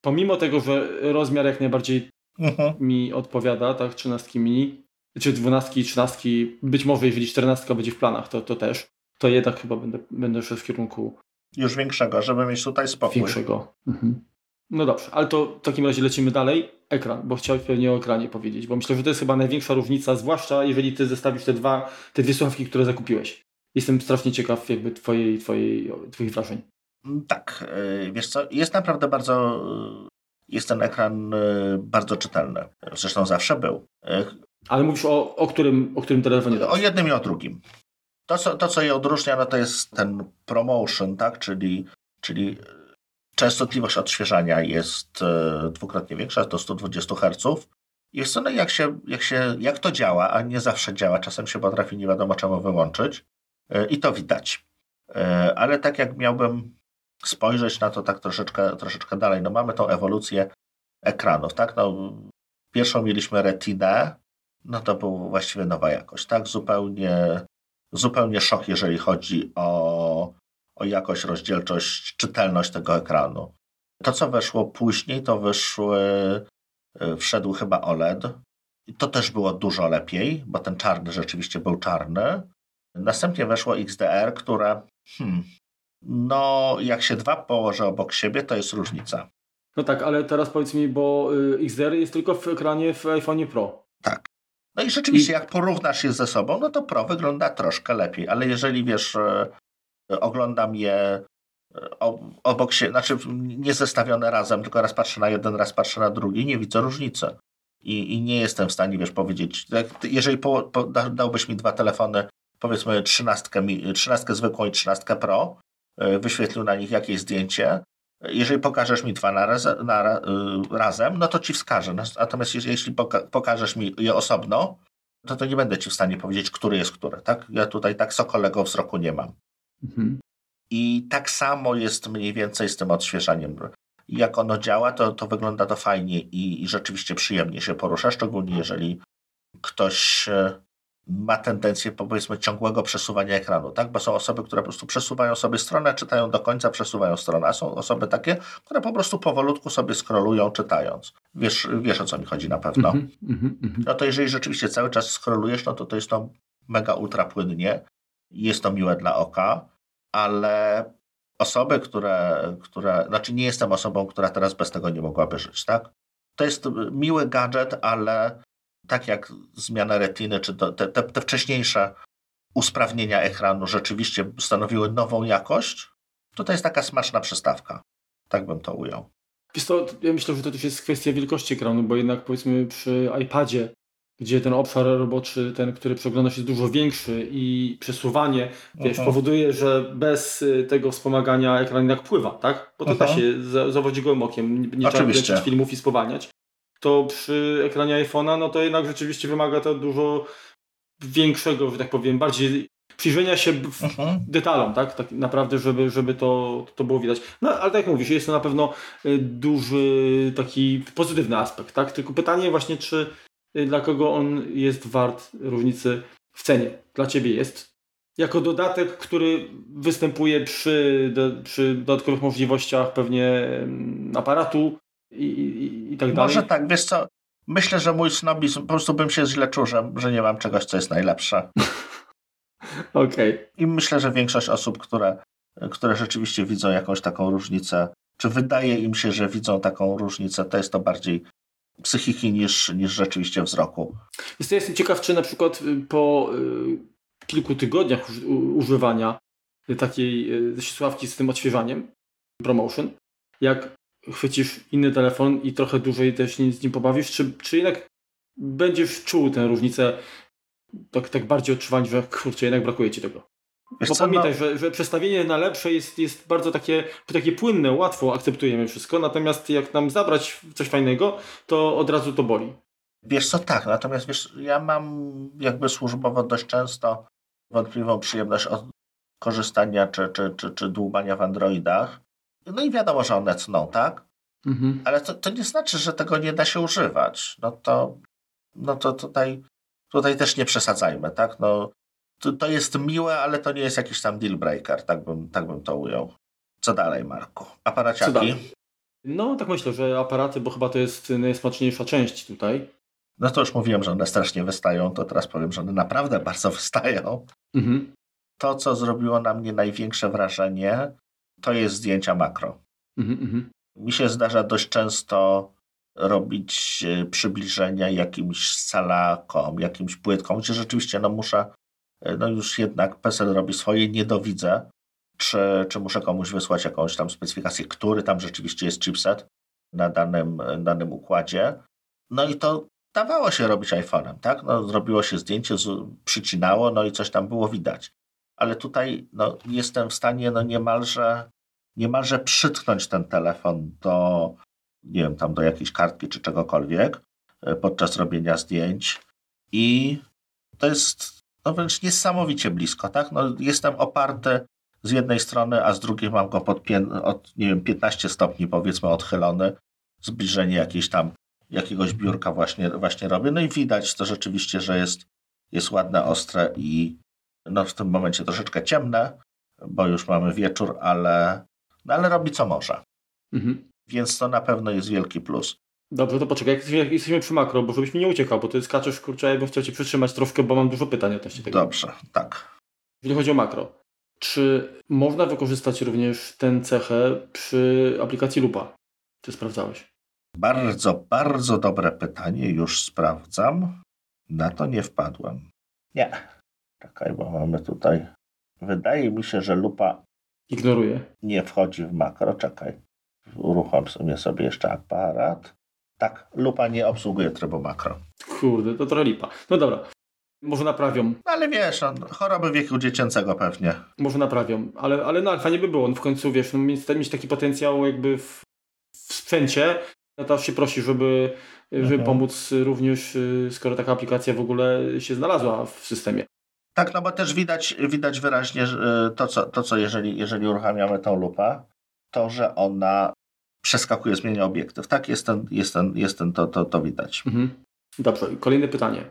Speaker 1: pomimo tego, że rozmiar jak najbardziej mhm. mi odpowiada, tak, 13 mini, czy 12 i 13, być może jeżeli 14 będzie w planach, to, to też, to jednak chyba będę, będę szedł w kierunku
Speaker 2: już większego, żeby mieć tutaj spokój.
Speaker 1: Większego. Mhm. No dobrze, ale to w takim razie lecimy dalej. Ekran, bo chciałbym pewnie o ekranie powiedzieć, bo myślę, że to jest chyba największa różnica, zwłaszcza jeżeli ty zestawisz te dwa, te dwie słuchawki, które zakupiłeś. Jestem strasznie ciekaw jakby twojej, twojej, twoich wrażeń.
Speaker 2: Mm, tak, e, wiesz co, jest naprawdę bardzo, e, jest ten ekran e, bardzo czytelny. Zresztą zawsze był.
Speaker 1: Ale mówisz o, o, którym, o którym telefonie?
Speaker 2: Teraz? O jednym i o drugim. To co, to, co je odróżnia, no to jest ten promotion, tak, czyli, czyli Częstotliwość odświeżania jest e, dwukrotnie większa, do 120 Hz. Jest to, jak, się, jak, się, jak to działa, a nie zawsze działa, czasem się potrafi nie wiadomo czemu wyłączyć e, i to widać. E, ale tak jak miałbym spojrzeć na to tak troszeczkę, troszeczkę dalej, no mamy tą ewolucję ekranów, tak? No, pierwszą mieliśmy retinę, no to był właściwie nowa jakość, tak? Zupełnie, zupełnie szok, jeżeli chodzi o o jakość, rozdzielczość, czytelność tego ekranu. To, co weszło później, to wyszły, e, wszedł chyba OLED. I to też było dużo lepiej, bo ten czarny rzeczywiście był czarny. Następnie weszło XDR, które, hmm, no, jak się dwa położy obok siebie, to jest różnica.
Speaker 1: No tak, ale teraz powiedz mi, bo y, XDR jest tylko w ekranie w iPhone Pro.
Speaker 2: Tak. No i rzeczywiście, I... jak porównasz je ze sobą, no to Pro wygląda troszkę lepiej, ale jeżeli wiesz, e, oglądam je e, obok się, znaczy nie zestawione razem, tylko raz patrzę na jeden, raz patrzę na drugi, nie widzę różnicy. I, i nie jestem w stanie, wiesz, powiedzieć, jeżeli po, po, dałbyś mi dwa telefony, powiedzmy trzynastkę, trzynastkę zwykłą i trzynastkę Pro, e, wyświetlił na nich jakieś zdjęcie, jeżeli pokażesz mi dwa na, raz, na y, razem, no to ci wskażę. Natomiast jeśli poka pokażesz mi je osobno, to, to nie będę ci w stanie powiedzieć, który jest który. Tak? Ja tutaj tak sokolego wzroku nie mam. Mhm. I tak samo jest mniej więcej z tym odświeżaniem. Jak ono działa, to, to wygląda to fajnie i, i rzeczywiście przyjemnie się porusza, szczególnie jeżeli ktoś e, ma tendencję powiedzmy ciągłego przesuwania ekranu, tak? Bo są osoby, które po prostu przesuwają sobie stronę, czytają do końca, przesuwają stronę, a są osoby takie, które po prostu powolutku sobie scrollują czytając. Wiesz, wiesz o co mi chodzi na pewno. Mm -hmm, no to jeżeli rzeczywiście cały czas scrollujesz, no to to jest to mega ultra płynnie, jest to miłe dla oka, ale osoby, które, które, znaczy nie jestem osobą, która teraz bez tego nie mogłaby żyć, tak? To jest miły gadżet, ale tak jak zmiana retiny, czy te, te, te wcześniejsze usprawnienia ekranu rzeczywiście stanowiły nową jakość, to jest taka smaczna przystawka. Tak bym to ujął.
Speaker 1: Wiesz ja myślę, że to też jest kwestia wielkości ekranu, bo jednak powiedzmy przy iPadzie, gdzie ten obszar roboczy, ten, który przeglądasz jest dużo większy i przesuwanie, wiesz, powoduje, że bez y, tego wspomagania ekran jednak pływa, tak? Bo to da się zawodzi gołym okiem, nie, nie trzeba kręcić filmów i spowalniać to przy ekranie iPhone'a, no to jednak rzeczywiście wymaga to dużo większego, że tak powiem, bardziej przyjrzenia się detalom, tak? tak naprawdę, żeby, żeby to, to było widać. No, ale tak jak mówisz, jest to na pewno y, duży taki pozytywny aspekt, tak? Tylko pytanie właśnie, czy dla kogo on jest wart różnicy w cenie? Dla Ciebie jest. Jako dodatek, który występuje przy, do, przy dodatkowych możliwościach pewnie aparatu, i, i, i tak dalej.
Speaker 2: Może tak, wiesz co, myślę, że mój snobizm, po prostu bym się źle czuł, że, że nie mam czegoś, co jest najlepsze.
Speaker 1: Okej. Okay.
Speaker 2: I myślę, że większość osób, które, które rzeczywiście widzą jakąś taką różnicę, czy wydaje im się, że widzą taką różnicę, to jest to bardziej psychiki niż, niż rzeczywiście wzroku.
Speaker 1: Jest, jestem ciekaw, czy na przykład y, po y, kilku tygodniach używania takiej y, sławki z tym odświeżaniem, promotion, jak chwycisz inny telefon i trochę dłużej też z nim pobawisz, czy, czy jednak będziesz czuł tę różnicę tak, tak bardziej odczuwać, że kurczę, jednak brakuje ci tego. Wiesz Bo co, pamiętaj, no... że, że przestawienie na lepsze jest, jest bardzo takie, takie płynne, łatwo akceptujemy wszystko, natomiast jak nam zabrać coś fajnego, to od razu to boli.
Speaker 2: Wiesz co, tak, natomiast wiesz, ja mam jakby służbowo dość często wątpliwą przyjemność od korzystania czy, czy, czy, czy dłubania w Androidach no i wiadomo, że one cną, tak? Mhm. Ale to, to nie znaczy, że tego nie da się używać. No to, no to tutaj, tutaj też nie przesadzajmy, tak? No, to, to jest miłe, ale to nie jest jakiś tam deal breaker, tak bym, tak bym to ujął. Co dalej, Marku? Aparaciaki? Dalej?
Speaker 1: No, tak myślę, że aparaty, bo chyba to jest najsmaczniejsza część tutaj.
Speaker 2: No to już mówiłem, że one strasznie wystają, to teraz powiem, że one naprawdę bardzo wystają. Mhm. To, co zrobiło na mnie największe wrażenie, to jest zdjęcia makro. Mhm, mhm. Mi się zdarza dość często robić e, przybliżenia jakimś scalakom, jakimś płytkom, gdzie rzeczywiście no muszę, no już jednak PESEL robi swoje, nie dowidzę, czy, czy muszę komuś wysłać jakąś tam specyfikację, który tam rzeczywiście jest chipset na danym, danym układzie. No i to dawało się robić iPhone'em, tak? No, zrobiło się zdjęcie, przycinało, no i coś tam było widać ale tutaj no, jestem w stanie no, niemalże, niemalże przytknąć ten telefon do, nie wiem, tam do jakiejś kartki czy czegokolwiek e, podczas robienia zdjęć i to jest no wręcz niesamowicie blisko, tak? No, jestem oparty z jednej strony, a z drugiej mam go pod od, nie wiem, 15 stopni powiedzmy odchylony, zbliżenie jakieś tam jakiegoś biurka właśnie, właśnie robię. No i widać to rzeczywiście, że jest, jest ładne, ostre i, no w tym momencie troszeczkę ciemne, bo już mamy wieczór, ale, no ale robi co może. Mhm. Więc to na pewno jest wielki plus.
Speaker 1: Dobrze, to poczekaj, jak jesteśmy, przy makro, bo żebyś mi nie uciekał, bo ty skaczesz, kurczę, ja bym chciał cię przytrzymać troszkę, bo mam dużo pytań odnośnie tego.
Speaker 2: Dobrze, tak.
Speaker 1: Jeżeli chodzi o makro, czy można wykorzystać również tę cechę przy aplikacji Lupa? Czy sprawdzałeś?
Speaker 2: Bardzo, bardzo dobre pytanie. Już sprawdzam. Na to nie wpadłem. Nie. Czekaj, bo mamy tutaj. Wydaje mi się, że lupa
Speaker 1: Ignoruję.
Speaker 2: nie wchodzi w makro. Czekaj. Uruchom sobie jeszcze aparat. Tak, lupa nie obsługuje trybu makro.
Speaker 1: Kurde, to trochę lipa. No dobra. Może naprawią,
Speaker 2: No ale wiesz, no, choroby wieku dziecięcego pewnie.
Speaker 1: może naprawią, ale, ale no, fajnie by było. No w końcu, wiesz, no, mieć, mieć taki potencjał jakby w, w sprzęcie, no to się prosi, żeby, żeby
Speaker 2: Mhm.
Speaker 1: pomóc również, y, skoro taka aplikacja w ogóle się znalazła w systemie.
Speaker 2: Tak, no bo też widać, widać wyraźnie y, to, co, to, co jeżeli, jeżeli uruchamiamy tą lupę, to, że ona przeskakuje, zmienia obiektyw. Tak, jest ten, jest ten, jest ten to, to, to widać.
Speaker 1: Mhm. Dobrze, kolejne pytanie.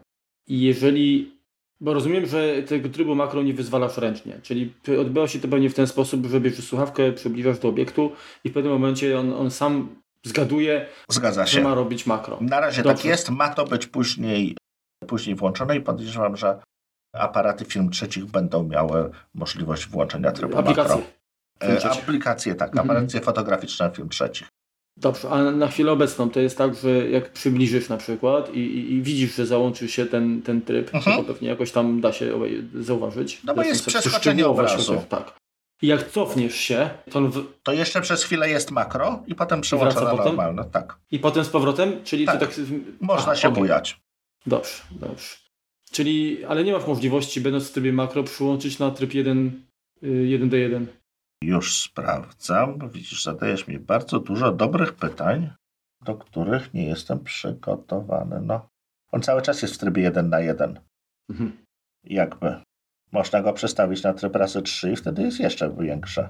Speaker 1: Jeżeli, bo rozumiem, że tego trybu makro nie wyzwalasz ręcznie, czyli odbywa się to pewnie w ten sposób, że bierzesz słuchawkę, przybliżasz do obiektu i w pewnym momencie on, on sam zgaduje,
Speaker 2: Zgadza
Speaker 1: że ma
Speaker 2: się.
Speaker 1: robić makro.
Speaker 2: Na razie tak
Speaker 1: Dobrze.
Speaker 2: jest, ma to być później, później włączone i podejrzewam, że aparaty firm trzecich będą miały możliwość włączenia trybu
Speaker 1: Aplikacje.
Speaker 2: makro. E, aplikacje, tak,
Speaker 1: Mhm.
Speaker 2: aplikacje fotograficzne firm trzecich.
Speaker 1: Dobrze, a na chwilę obecną to jest tak, że jak przybliżysz na przykład i, i, i widzisz, że załączył się ten, ten tryb,
Speaker 2: Mhm.
Speaker 1: to pewnie jakoś tam da się zauważyć.
Speaker 2: No bo jest przeskoczenie obrazu.
Speaker 1: Tak. I jak cofniesz się, to w...
Speaker 2: To jeszcze przez chwilę jest makro i potem przełącza na normalne. Tak.
Speaker 1: i potem z powrotem, czyli
Speaker 2: Tak.
Speaker 1: tak...
Speaker 2: Można
Speaker 1: Aha,
Speaker 2: się
Speaker 1: okej.
Speaker 2: bujać.
Speaker 1: Dobrze, dobrze. Czyli, ale nie masz możliwości, będąc w trybie makro, przyłączyć na tryb 1, y, 1D1.
Speaker 2: Już sprawdzam. Widzisz, zadajesz mi bardzo dużo dobrych pytań, do których nie jestem przygotowany. No. On cały czas jest w trybie 1 na 1.
Speaker 1: Mhm.
Speaker 2: Jakby. Można go przestawić na tryb razy 3 i wtedy jest jeszcze większe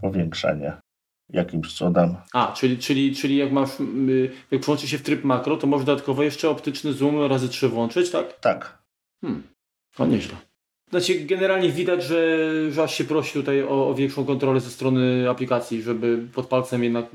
Speaker 2: powiększenie. Jakimś cudem.
Speaker 1: A, czyli, czyli, czyli jak masz, jak przyłączy się w tryb makro, to możesz dodatkowo jeszcze optyczny zoom razy 3 włączyć, tak?
Speaker 2: Tak.
Speaker 1: Hmm. No nieźle. Znaczy, generalnie widać, że, że aż się prosi tutaj o, o większą kontrolę ze strony aplikacji, żeby pod palcem jednak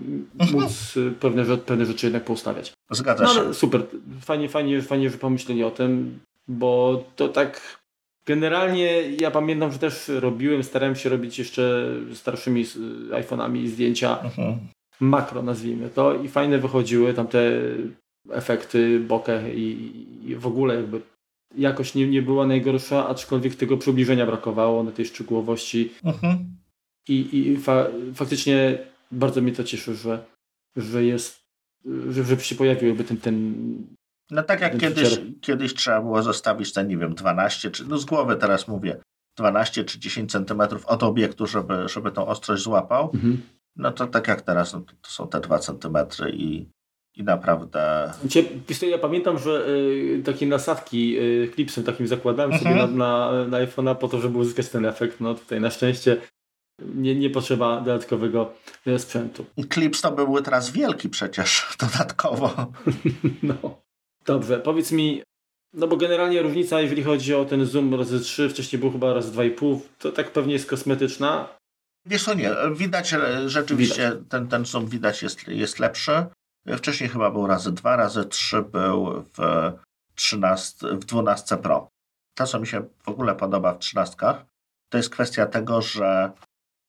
Speaker 1: móc y, pewne, rzeczy- pewne rzeczy jednak poustawiać.
Speaker 2: Zgadza
Speaker 1: No
Speaker 2: się.
Speaker 1: ale super, fajnie, fajnie, fajnie, że pomyśleli o tym, bo to tak generalnie ja pamiętam, że też robiłem, starałem się robić jeszcze starszymi z- iPhone'ami zdjęcia
Speaker 2: Mhm.
Speaker 1: makro, nazwijmy to, i fajne wychodziły tam te efekty, bokeh i, i w ogóle jakby jakość nie, nie była najgorsza, aczkolwiek tego przybliżenia brakowało na tej szczegółowości
Speaker 2: Mhm.
Speaker 1: i, i fa, faktycznie bardzo mnie to cieszy, że, że jest, że, że się pojawił jakby ten, ten
Speaker 2: No tak jak kiedyś, kiedyś trzeba było zostawić te, nie wiem, 12, czy no z głowy teraz mówię, 12 czy 10 centymetrów od obiektu, żeby, żeby tą ostrość złapał.
Speaker 1: mhm.
Speaker 2: No to tak jak teraz, no to, to są te 2 centymetry i, i naprawdę
Speaker 1: Ja pamiętam, że y, takie nasadki y, klipsem takim zakładałem sobie na,
Speaker 2: Mhm.
Speaker 1: na, na iPhone'a po to, żeby uzyskać ten efekt. No tutaj na szczęście nie, nie potrzeba dodatkowego y, sprzętu.
Speaker 2: Clips to były teraz wielki przecież dodatkowo.
Speaker 1: No. Dobrze, powiedz mi, no bo generalnie różnica, jeżeli chodzi o ten zoom razy 3, wcześniej był chyba razy 2,5, to tak pewnie jest kosmetyczna.
Speaker 2: Wiesz co, nie, widać e, rzeczywiście, ten, ten zoom widać jest, jest lepszy. Wcześniej chyba był razy 2, razy 3 był w 13, w 12 Pro. To, co mi się w ogóle podoba w 13, to jest kwestia tego, że,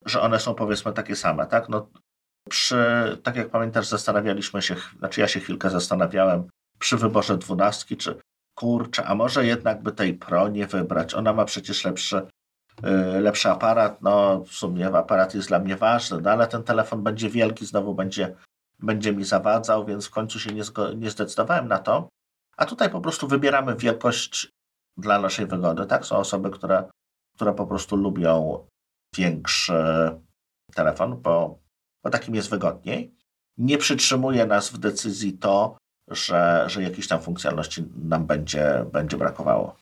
Speaker 2: że one są powiedzmy takie same, tak? No, przy, tak jak pamiętasz, zastanawialiśmy się, znaczy ja się chwilkę zastanawiałem przy wyborze 12, czy kurczę, a może jednak by tej Pro nie wybrać? Ona ma przecież lepszy, yy, lepszy aparat, no w sumie aparat jest dla mnie ważny, no ale ten telefon będzie wielki, znowu będzie, będzie mi zawadzał, więc w końcu się nie, nie zdecydowałem na to. A tutaj po prostu wybieramy wielkość dla naszej wygody, tak? Są osoby, które, które po prostu lubią większy telefon, bo, bo takim jest wygodniej. Nie przytrzymuje nas w decyzji to, że, że jakiejś tam funkcjonalności nam będzie, będzie brakowało.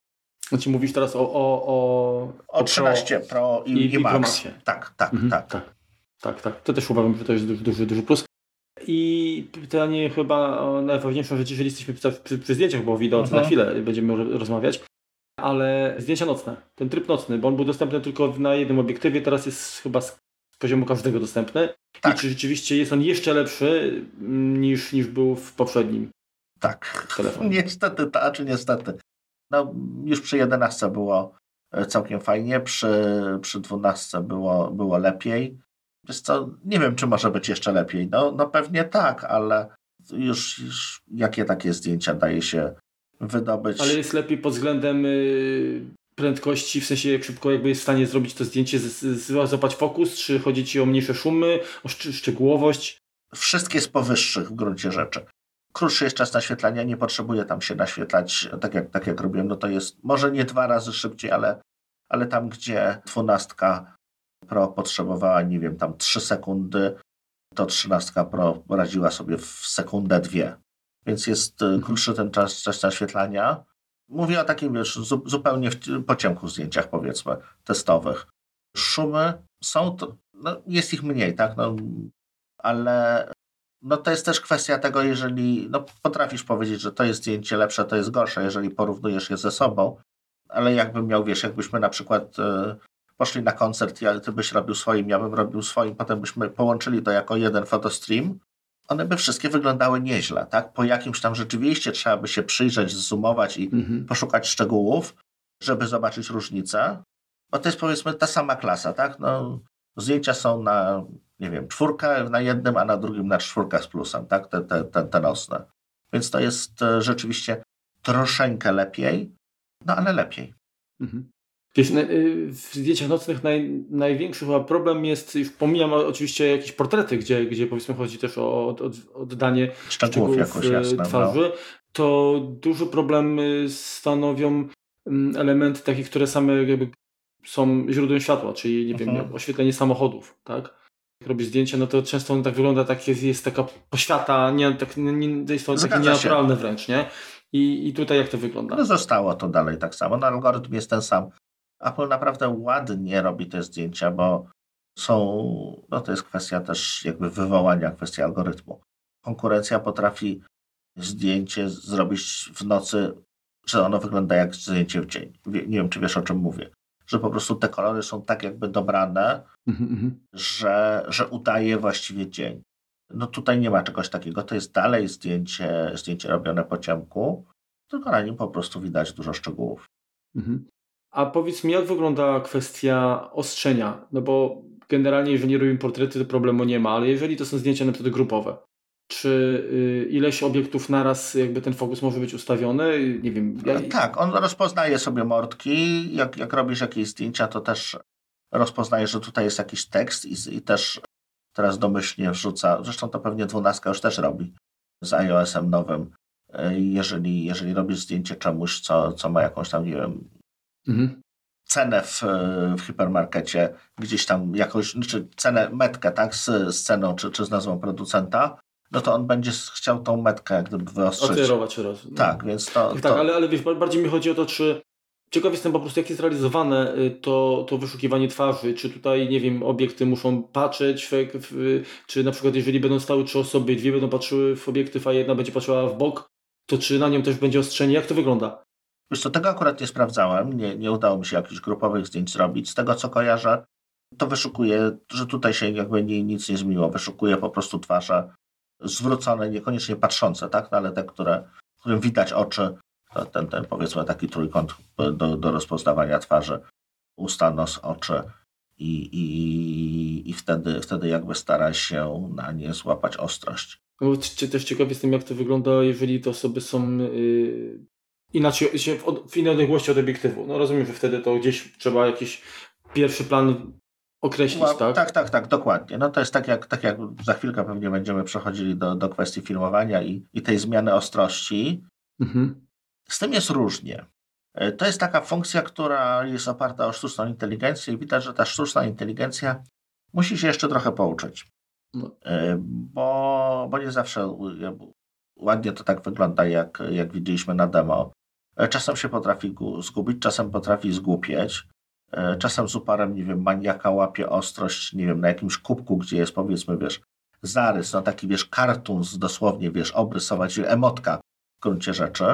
Speaker 1: Znaczy mówisz teraz o... O, o,
Speaker 2: O 13 Pro i,
Speaker 1: i-
Speaker 2: i,
Speaker 1: i Pro
Speaker 2: Max. Tak, tak,
Speaker 1: Mhm,
Speaker 2: tak.
Speaker 1: tak. Tak, tak. To też uważam, że to jest duży, duży plus. I pytanie chyba o najważniejszą rzecz, jeżeli jesteśmy przy, przy, zdjęciach, bo wideo to
Speaker 2: Mhm.
Speaker 1: za chwilę będziemy ro- rozmawiać, ale zdjęcia nocne, ten tryb nocny, bo on był dostępny tylko na jednym obiektywie, teraz jest chyba z poziomu każdego dostępny.
Speaker 2: Tak.
Speaker 1: I czy rzeczywiście jest on jeszcze lepszy mm, niż, niż był w poprzednim?
Speaker 2: Tak,
Speaker 1: Telefon.
Speaker 2: niestety, ta, czy niestety. No, już przy 11 było e, całkiem fajnie, przy, przy 12 było, było lepiej. Wiesz co, nie wiem, czy może być jeszcze lepiej. No, no pewnie tak, ale już, już jakie takie zdjęcia daje się wydobyć.
Speaker 1: Ale jest lepiej pod względem y, prędkości, w sensie jak szybko jakby jest w stanie zrobić to zdjęcie, złapać fokus, czy chodzi Ci o mniejsze szumy, o szczegółowość?
Speaker 2: Wszystkie z powyższych w gruncie rzeczy. Krótszy jest czas naświetlania, nie potrzebuję tam się naświetlać tak jak, tak jak robiłem, no to jest może nie dwa razy szybciej, ale, ale tam gdzie dwunastka Pro potrzebowała, nie wiem, tam 3 sekundy, to 13 Pro radziła sobie w sekundę, dwie. Więc jest e, mhm. krótszy ten czas, czas naświetlania. Mówię o takim wiesz, zupełnie w, po ciemku zdjęciach, powiedzmy, testowych. Szumy są, to, no, jest ich mniej, tak, no, ale no to jest też kwestia tego, jeżeli no, potrafisz powiedzieć, że to jest zdjęcie lepsze, to jest gorsze, jeżeli porównujesz je ze sobą, ale jakbym miał, wiesz, jakbyśmy na przykład e, poszli na koncert, ja, ty byś robił swoim, ja bym robił swoim, potem byśmy połączyli to jako jeden fotostream, one by wszystkie wyglądały nieźle, tak? Po jakimś tam rzeczywiście trzeba by się przyjrzeć, zoomować i mhm. poszukać szczegółów, żeby zobaczyć różnicę, bo to jest powiedzmy ta sama klasa, tak? No, zdjęcia są na, nie wiem, czwórkę na jednym, a na drugim na czwórkę z plusem, tak? Te, te, te, te nocne. Więc to jest e, rzeczywiście troszeczkę lepiej, no ale lepiej. Mhm.
Speaker 1: Wiesz, y, w zdjęciach nocnych naj, największy chyba problem jest, już pomijam oczywiście jakieś portrety, gdzie, gdzie powiedzmy chodzi też o od, od, oddanie szczegółów, jakoś, y, jasne, no. twarzy, no. to duży problem y, stanowią mm, elementy takie, które same jakby są źródłem światła, czyli nie mhm. wiem, oświetlenie samochodów, tak? Jak robisz zdjęcie, no to często on tak wygląda, tak jest, jest taka poświata, nie, tak, nie, jest to takie nienaturalne wręcz, nie? I, I tutaj jak to wygląda?
Speaker 2: No zostało to dalej tak samo. No, algorytm jest ten sam. Apple naprawdę ładnie robi te zdjęcia, bo są, no to jest kwestia też jakby wywołania, kwestia algorytmu. Konkurencja potrafi zdjęcie zrobić w nocy, że ono wygląda jak zdjęcie w dzień. Nie wiem, czy wiesz o czym mówię. Że po prostu te kolory są tak jakby dobrane, mhm, mhm. że, że udaje właściwie dzień. No tutaj nie ma czegoś takiego. To jest dalej zdjęcie, zdjęcie robione po ciemku, tylko na nim po prostu widać dużo szczegółów.
Speaker 1: Mhm. A powiedz mi, jak wygląda kwestia ostrzenia? No bo generalnie, jeżeli robimy portrety, to problemu nie ma, ale jeżeli to są zdjęcia na przykład grupowe, czy y, ileś obiektów naraz jakby ten fokus może być ustawiony? Nie wiem.
Speaker 2: Ja... Tak, on rozpoznaje sobie mordki. Jak, jak robisz jakieś zdjęcia, to też rozpoznaje, że tutaj jest jakiś tekst i, i też teraz domyślnie wrzuca. Zresztą to pewnie dwunastka już też robi z iOS-em nowym. Y, jeżeli, jeżeli robisz zdjęcie czemuś, co, co ma jakąś tam, nie wiem, mhm. cenę w, w hipermarkecie, gdzieś tam jakoś, czy cenę, metkę, tak, z, z ceną, czy, czy z nazwą producenta, no to on będzie chciał tą metkę jak gdyby wyostrzyć.
Speaker 1: Ocerować raz.
Speaker 2: No. Tak, więc to...
Speaker 1: Tak, to... ale, ale wiesz, bardziej mi chodzi o to, czy Ciekaw jestem po prostu, jak jest realizowane y, to, to wyszukiwanie twarzy. Czy tutaj, nie wiem, obiekty muszą patrzeć, w, w, czy na przykład, jeżeli będą stały trzy osoby, dwie będą patrzyły w obiektyw, a jedna będzie patrzyła w bok, to czy na nią też będzie ostrzenie? Jak to wygląda?
Speaker 2: Wiesz co, tego akurat nie sprawdzałem, nie, nie udało mi się jakichś grupowych zdjęć zrobić. Z tego co kojarzę, to wyszukuję, że tutaj się jakby nie, nic nie zmieniło. Wyszukuję po prostu twarze zwrócone, niekoniecznie patrzące, tak? No, ale te, które, którym widać oczy, ten, ten powiedzmy taki trójkąt do, do rozpoznawania twarzy, usta, nos, oczy i, i, i wtedy, wtedy jakby stara się na nie złapać ostrość.
Speaker 1: No, też ciekaw jestem, jak to wygląda, jeżeli te osoby są yy, inaczej, się w, w innej odległości od obiektywu. No rozumiem, że wtedy to gdzieś trzeba jakiś pierwszy plan określić, no, tak?
Speaker 2: Tak, tak, tak, dokładnie. No to jest tak jak, tak jak za chwilkę pewnie będziemy przechodzili do, do kwestii filmowania i, i tej zmiany ostrości. Mhm. Z tym jest różnie. E, to jest taka funkcja, która jest oparta o sztuczną inteligencję i widać, że ta sztuczna inteligencja musi się jeszcze trochę pouczyć. No. E, bo, bo nie zawsze ładnie to tak wygląda, jak, jak widzieliśmy na demo. E, czasem się potrafi zgubić, czasem potrafi zgłupieć. E, czasem z uparem, nie wiem, maniaka łapie ostrość, nie wiem, na jakimś kubku, gdzie jest powiedzmy, wiesz, zarys, no taki, wiesz, kartun dosłownie, wiesz, obrysować, emotka w gruncie rzeczy.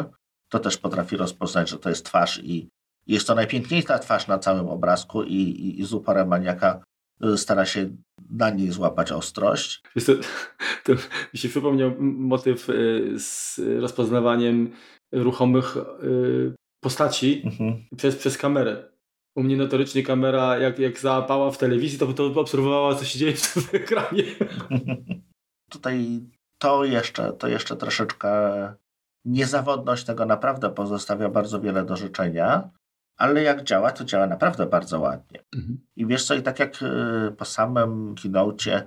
Speaker 2: To też potrafi rozpoznać, że to jest twarz i jest to najpiękniejsza twarz na całym obrazku i, i, i z uparem maniaka e, stara się na niej złapać ostrość.
Speaker 1: To, to mi się przypomniał motyw z rozpoznawaniem ruchomych y, postaci mhm. przez, przez kamerę. U mnie notorycznie kamera, jak, jak załapała w telewizji, to, to obserwowała, co się dzieje w tym ekranie.
Speaker 2: Tutaj to jeszcze, to jeszcze troszeczkę niezawodność tego naprawdę pozostawia bardzo wiele do życzenia, ale jak działa, to działa naprawdę bardzo ładnie. Mhm. I wiesz co, i tak jak y, po samym keynocie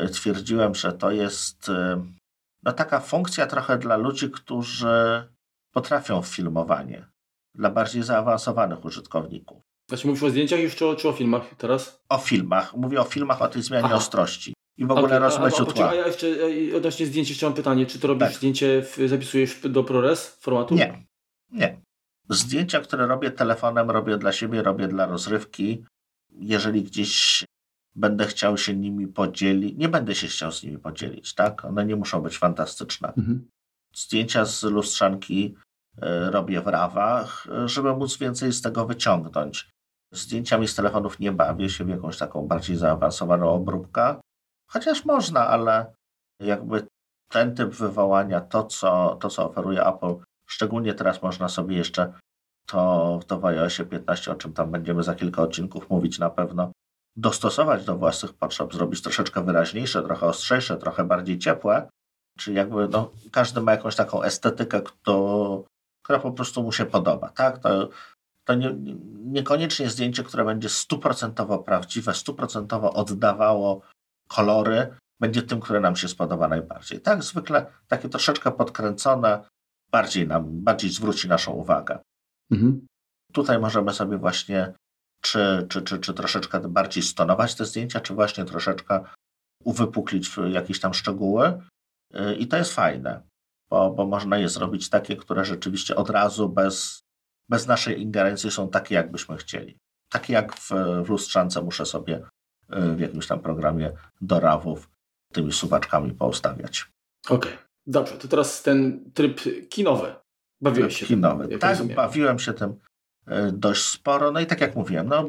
Speaker 2: y, twierdziłem, że to jest no taka funkcja trochę dla ludzi, którzy potrafią filmowanie, dla bardziej zaawansowanych użytkowników.
Speaker 1: Znaczy mówisz o zdjęciach już czy o, czy o filmach teraz?
Speaker 2: O filmach. Mówię o filmach, o tej zmianie Aha. ostrości. I w ogóle okay, rozmyciu tła.
Speaker 1: A ja jeszcze odnośnie zdjęć jeszcze mam pytanie. Czy to robisz tak. zdjęcie, w, zapisujesz do ProRes formatu?
Speaker 2: Nie. Nie. Zdjęcia, które robię telefonem, robię dla siebie, robię dla rozrywki. Jeżeli gdzieś będę chciał się nimi podzielić, nie będę się chciał z nimi podzielić, tak? One nie muszą być fantastyczne. Mhm. Zdjęcia z lustrzanki y, robię w rawach, żeby móc więcej z tego wyciągnąć. Zdjęciami z telefonów nie bawię się w jakąś taką bardziej zaawansowaną obróbkę, chociaż można, ale jakby ten typ wywołania, to co, to co oferuje Apple, szczególnie teraz można sobie jeszcze to, to w iOSie 15, o czym tam będziemy za kilka odcinków mówić na pewno, dostosować do własnych potrzeb, zrobić troszeczkę wyraźniejsze, trochę ostrzejsze, trochę bardziej ciepłe, czy jakby no, każdy ma jakąś taką estetykę, kto, która po prostu mu się podoba, tak? To, to nie, niekoniecznie zdjęcie, które będzie stuprocentowo prawdziwe, stuprocentowo oddawało kolory, będzie tym, które nam się spodoba najbardziej. Tak, zwykle takie troszeczkę podkręcone bardziej nam, bardziej zwróci naszą uwagę. Mhm. Tutaj możemy sobie właśnie czy, czy, czy, czy troszeczkę bardziej stonować te zdjęcia, czy właśnie troszeczkę uwypuklić jakieś tam szczegóły. Y, I to jest fajne, bo, bo można je zrobić takie, które rzeczywiście od razu bez, bez naszej ingerencji są takie, jakbyśmy chcieli. Takie jak w, w lustrzance muszę sobie y, w jakimś tam programie do rawów tymi suwaczkami poustawiać.
Speaker 1: Okej, okay. dobrze. To teraz ten tryb kinowy. Bawiłeś się
Speaker 2: kinowy. Tym, tak, rozumiem. bawiłem się tym E, dość sporo. No i tak jak mówiłem, no,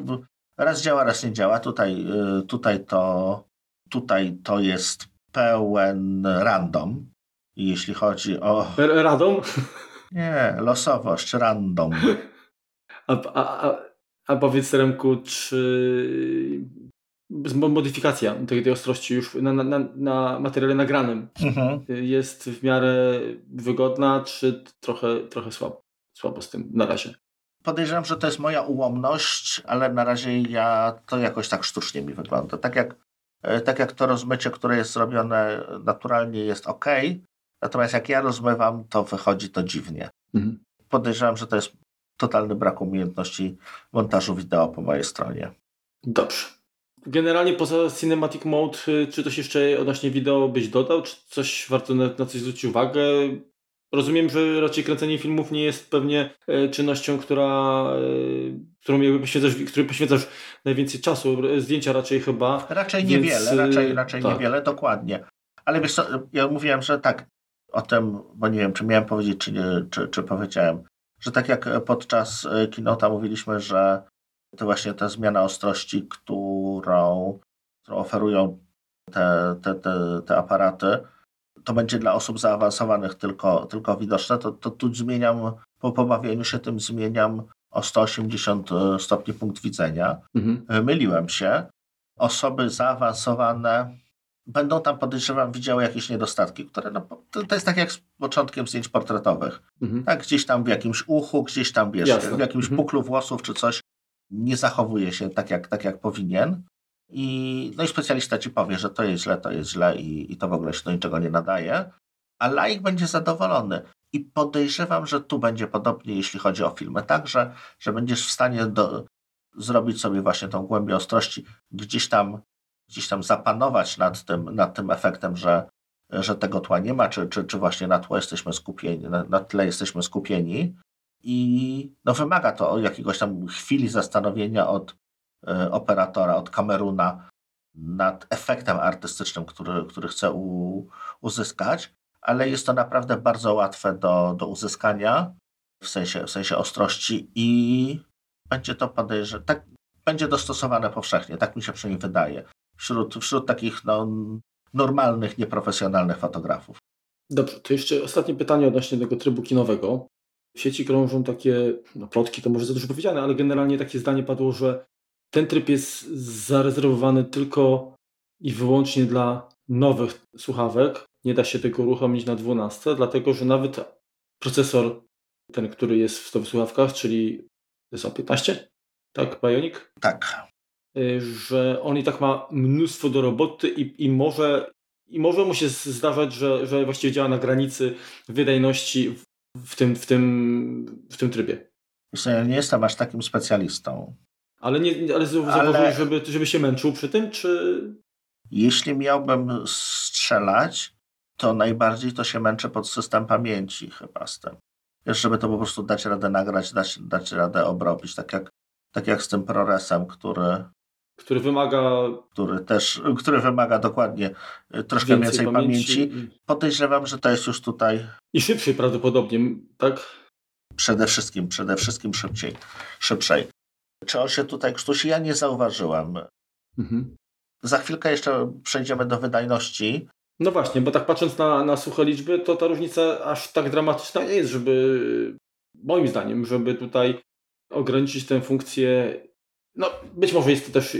Speaker 2: raz działa, raz nie działa. Tutaj, tutaj, to, tutaj to jest pełen random, jeśli chodzi o...
Speaker 1: Radom?
Speaker 2: Nie, losowość, random.
Speaker 1: A, a, a, a powiedz Remku, czy modyfikacja tej, tej ostrości już na, na, na materiale nagranym mhm. jest w miarę wygodna, czy trochę, trochę słabo, słabo z tym na razie?
Speaker 2: podejrzewam, że to jest moja ułomność, ale na razie ja to jakoś tak sztucznie mi wygląda. Tak jak, tak jak to rozmycie, które jest zrobione naturalnie jest ok, natomiast jak ja rozmywam, to wychodzi to dziwnie. Mhm. Podejrzewam, że to jest totalny brak umiejętności montażu wideo po mojej stronie.
Speaker 1: Dobrze. Generalnie poza Cinematic Mode, y, czy coś jeszcze odnośnie wideo byś dodał? Czy coś warto na, na coś zwrócić uwagę? Rozumiem, że raczej kręcenie filmów nie jest pewnie e, czynnością, która, e, którą jakby poświęcasz, której poświęcasz najwięcej czasu. Zdjęcia raczej chyba.
Speaker 2: Raczej więc... niewiele, raczej, raczej tak. niewiele, dokładnie. Ale wiesz co, ja mówiłem, że tak o tym, bo nie wiem, czy miałem powiedzieć, czy, nie, czy, czy powiedziałem, że tak jak podczas e, kinota mówiliśmy, że to właśnie ta zmiana ostrości, którą, którą oferują te, te, te, te aparaty, to będzie dla osób zaawansowanych tylko, tylko widoczne, to, to tu zmieniam, po pobawieniu się tym zmieniam o 180 e, stopni punkt widzenia. Mhm. Myliłem się. Osoby zaawansowane będą tam, podejrzewam, widziały jakieś niedostatki, które no, to, to jest tak jak z początkiem zdjęć portretowych. Mhm. Tak, gdzieś tam w jakimś uchu, gdzieś tam wiesz, w jakimś mhm. puklu włosów czy coś nie zachowuje się tak jak, tak jak powinien. I, no i specjalista ci powie, że to jest źle, to jest źle i, i to w ogóle się do niczego nie nadaje, a laik będzie zadowolony. I podejrzewam, że tu będzie podobnie, jeśli chodzi o filmy, także, że będziesz w stanie do, zrobić sobie właśnie tą głębię ostrości, gdzieś tam, gdzieś tam zapanować nad tym, nad tym efektem, że, że tego tła nie ma, czy, czy, czy właśnie na tło jesteśmy skupieni, na, na tle jesteśmy skupieni. I no wymaga to jakiegoś tam chwili zastanowienia od, operatora, od Kameruna nad efektem artystycznym, który, który chce u, uzyskać, ale jest to naprawdę bardzo łatwe do, do uzyskania w sensie, w sensie ostrości i będzie to podejrzewam, tak, będzie dostosowane powszechnie, tak mi się przynajmniej wydaje, wśród, wśród takich no, normalnych, nieprofesjonalnych fotografów.
Speaker 1: Dobrze, to jeszcze ostatnie pytanie odnośnie tego trybu kinowego. w sieci krążą takie, no plotki to może za dużo powiedziane, ale generalnie takie zdanie padło, że ten tryb jest zarezerwowany tylko i wyłącznie dla nowych słuchawek. Nie da się tego uruchomić na 12, dlatego że nawet procesor, ten, który jest w tych słuchawkach, czyli jest A15, tak, Bionic?
Speaker 2: Tak.
Speaker 1: Y, że on i tak ma mnóstwo do roboty i, i może i może mu się zdarzać, że, że właściwie działa na granicy wydajności w tym, w tym, w tym trybie.
Speaker 2: Ja nie jestem aż takim specjalistą.
Speaker 1: Ale, nie, ale zauważyłeś, ale... żeby, żeby się męczył przy tym, czy...
Speaker 2: Jeśli miałbym strzelać, to najbardziej to się męczę pod system pamięci chyba z tym. Wiesz, żeby to po prostu dać radę nagrać, dać, dać radę obrobić, tak jak, tak jak z tym ProResem, który
Speaker 1: który wymaga.
Speaker 2: Który też, który wymaga dokładnie y, troszkę więcej, więcej pamięci. pamięci. Podejrzewam, że to jest już tutaj.
Speaker 1: I szybciej prawdopodobnie, tak?
Speaker 2: Przede wszystkim, przede wszystkim szybciej. Szybszej. Czy on się tutaj krztusi? Ja nie zauważyłem. Mhm. Za chwilkę jeszcze przejdziemy do wydajności.
Speaker 1: No właśnie, bo tak patrząc na, na suche liczby, to ta różnica aż tak dramatyczna nie jest, żeby moim zdaniem, żeby tutaj ograniczyć tę funkcję no, być może jest to też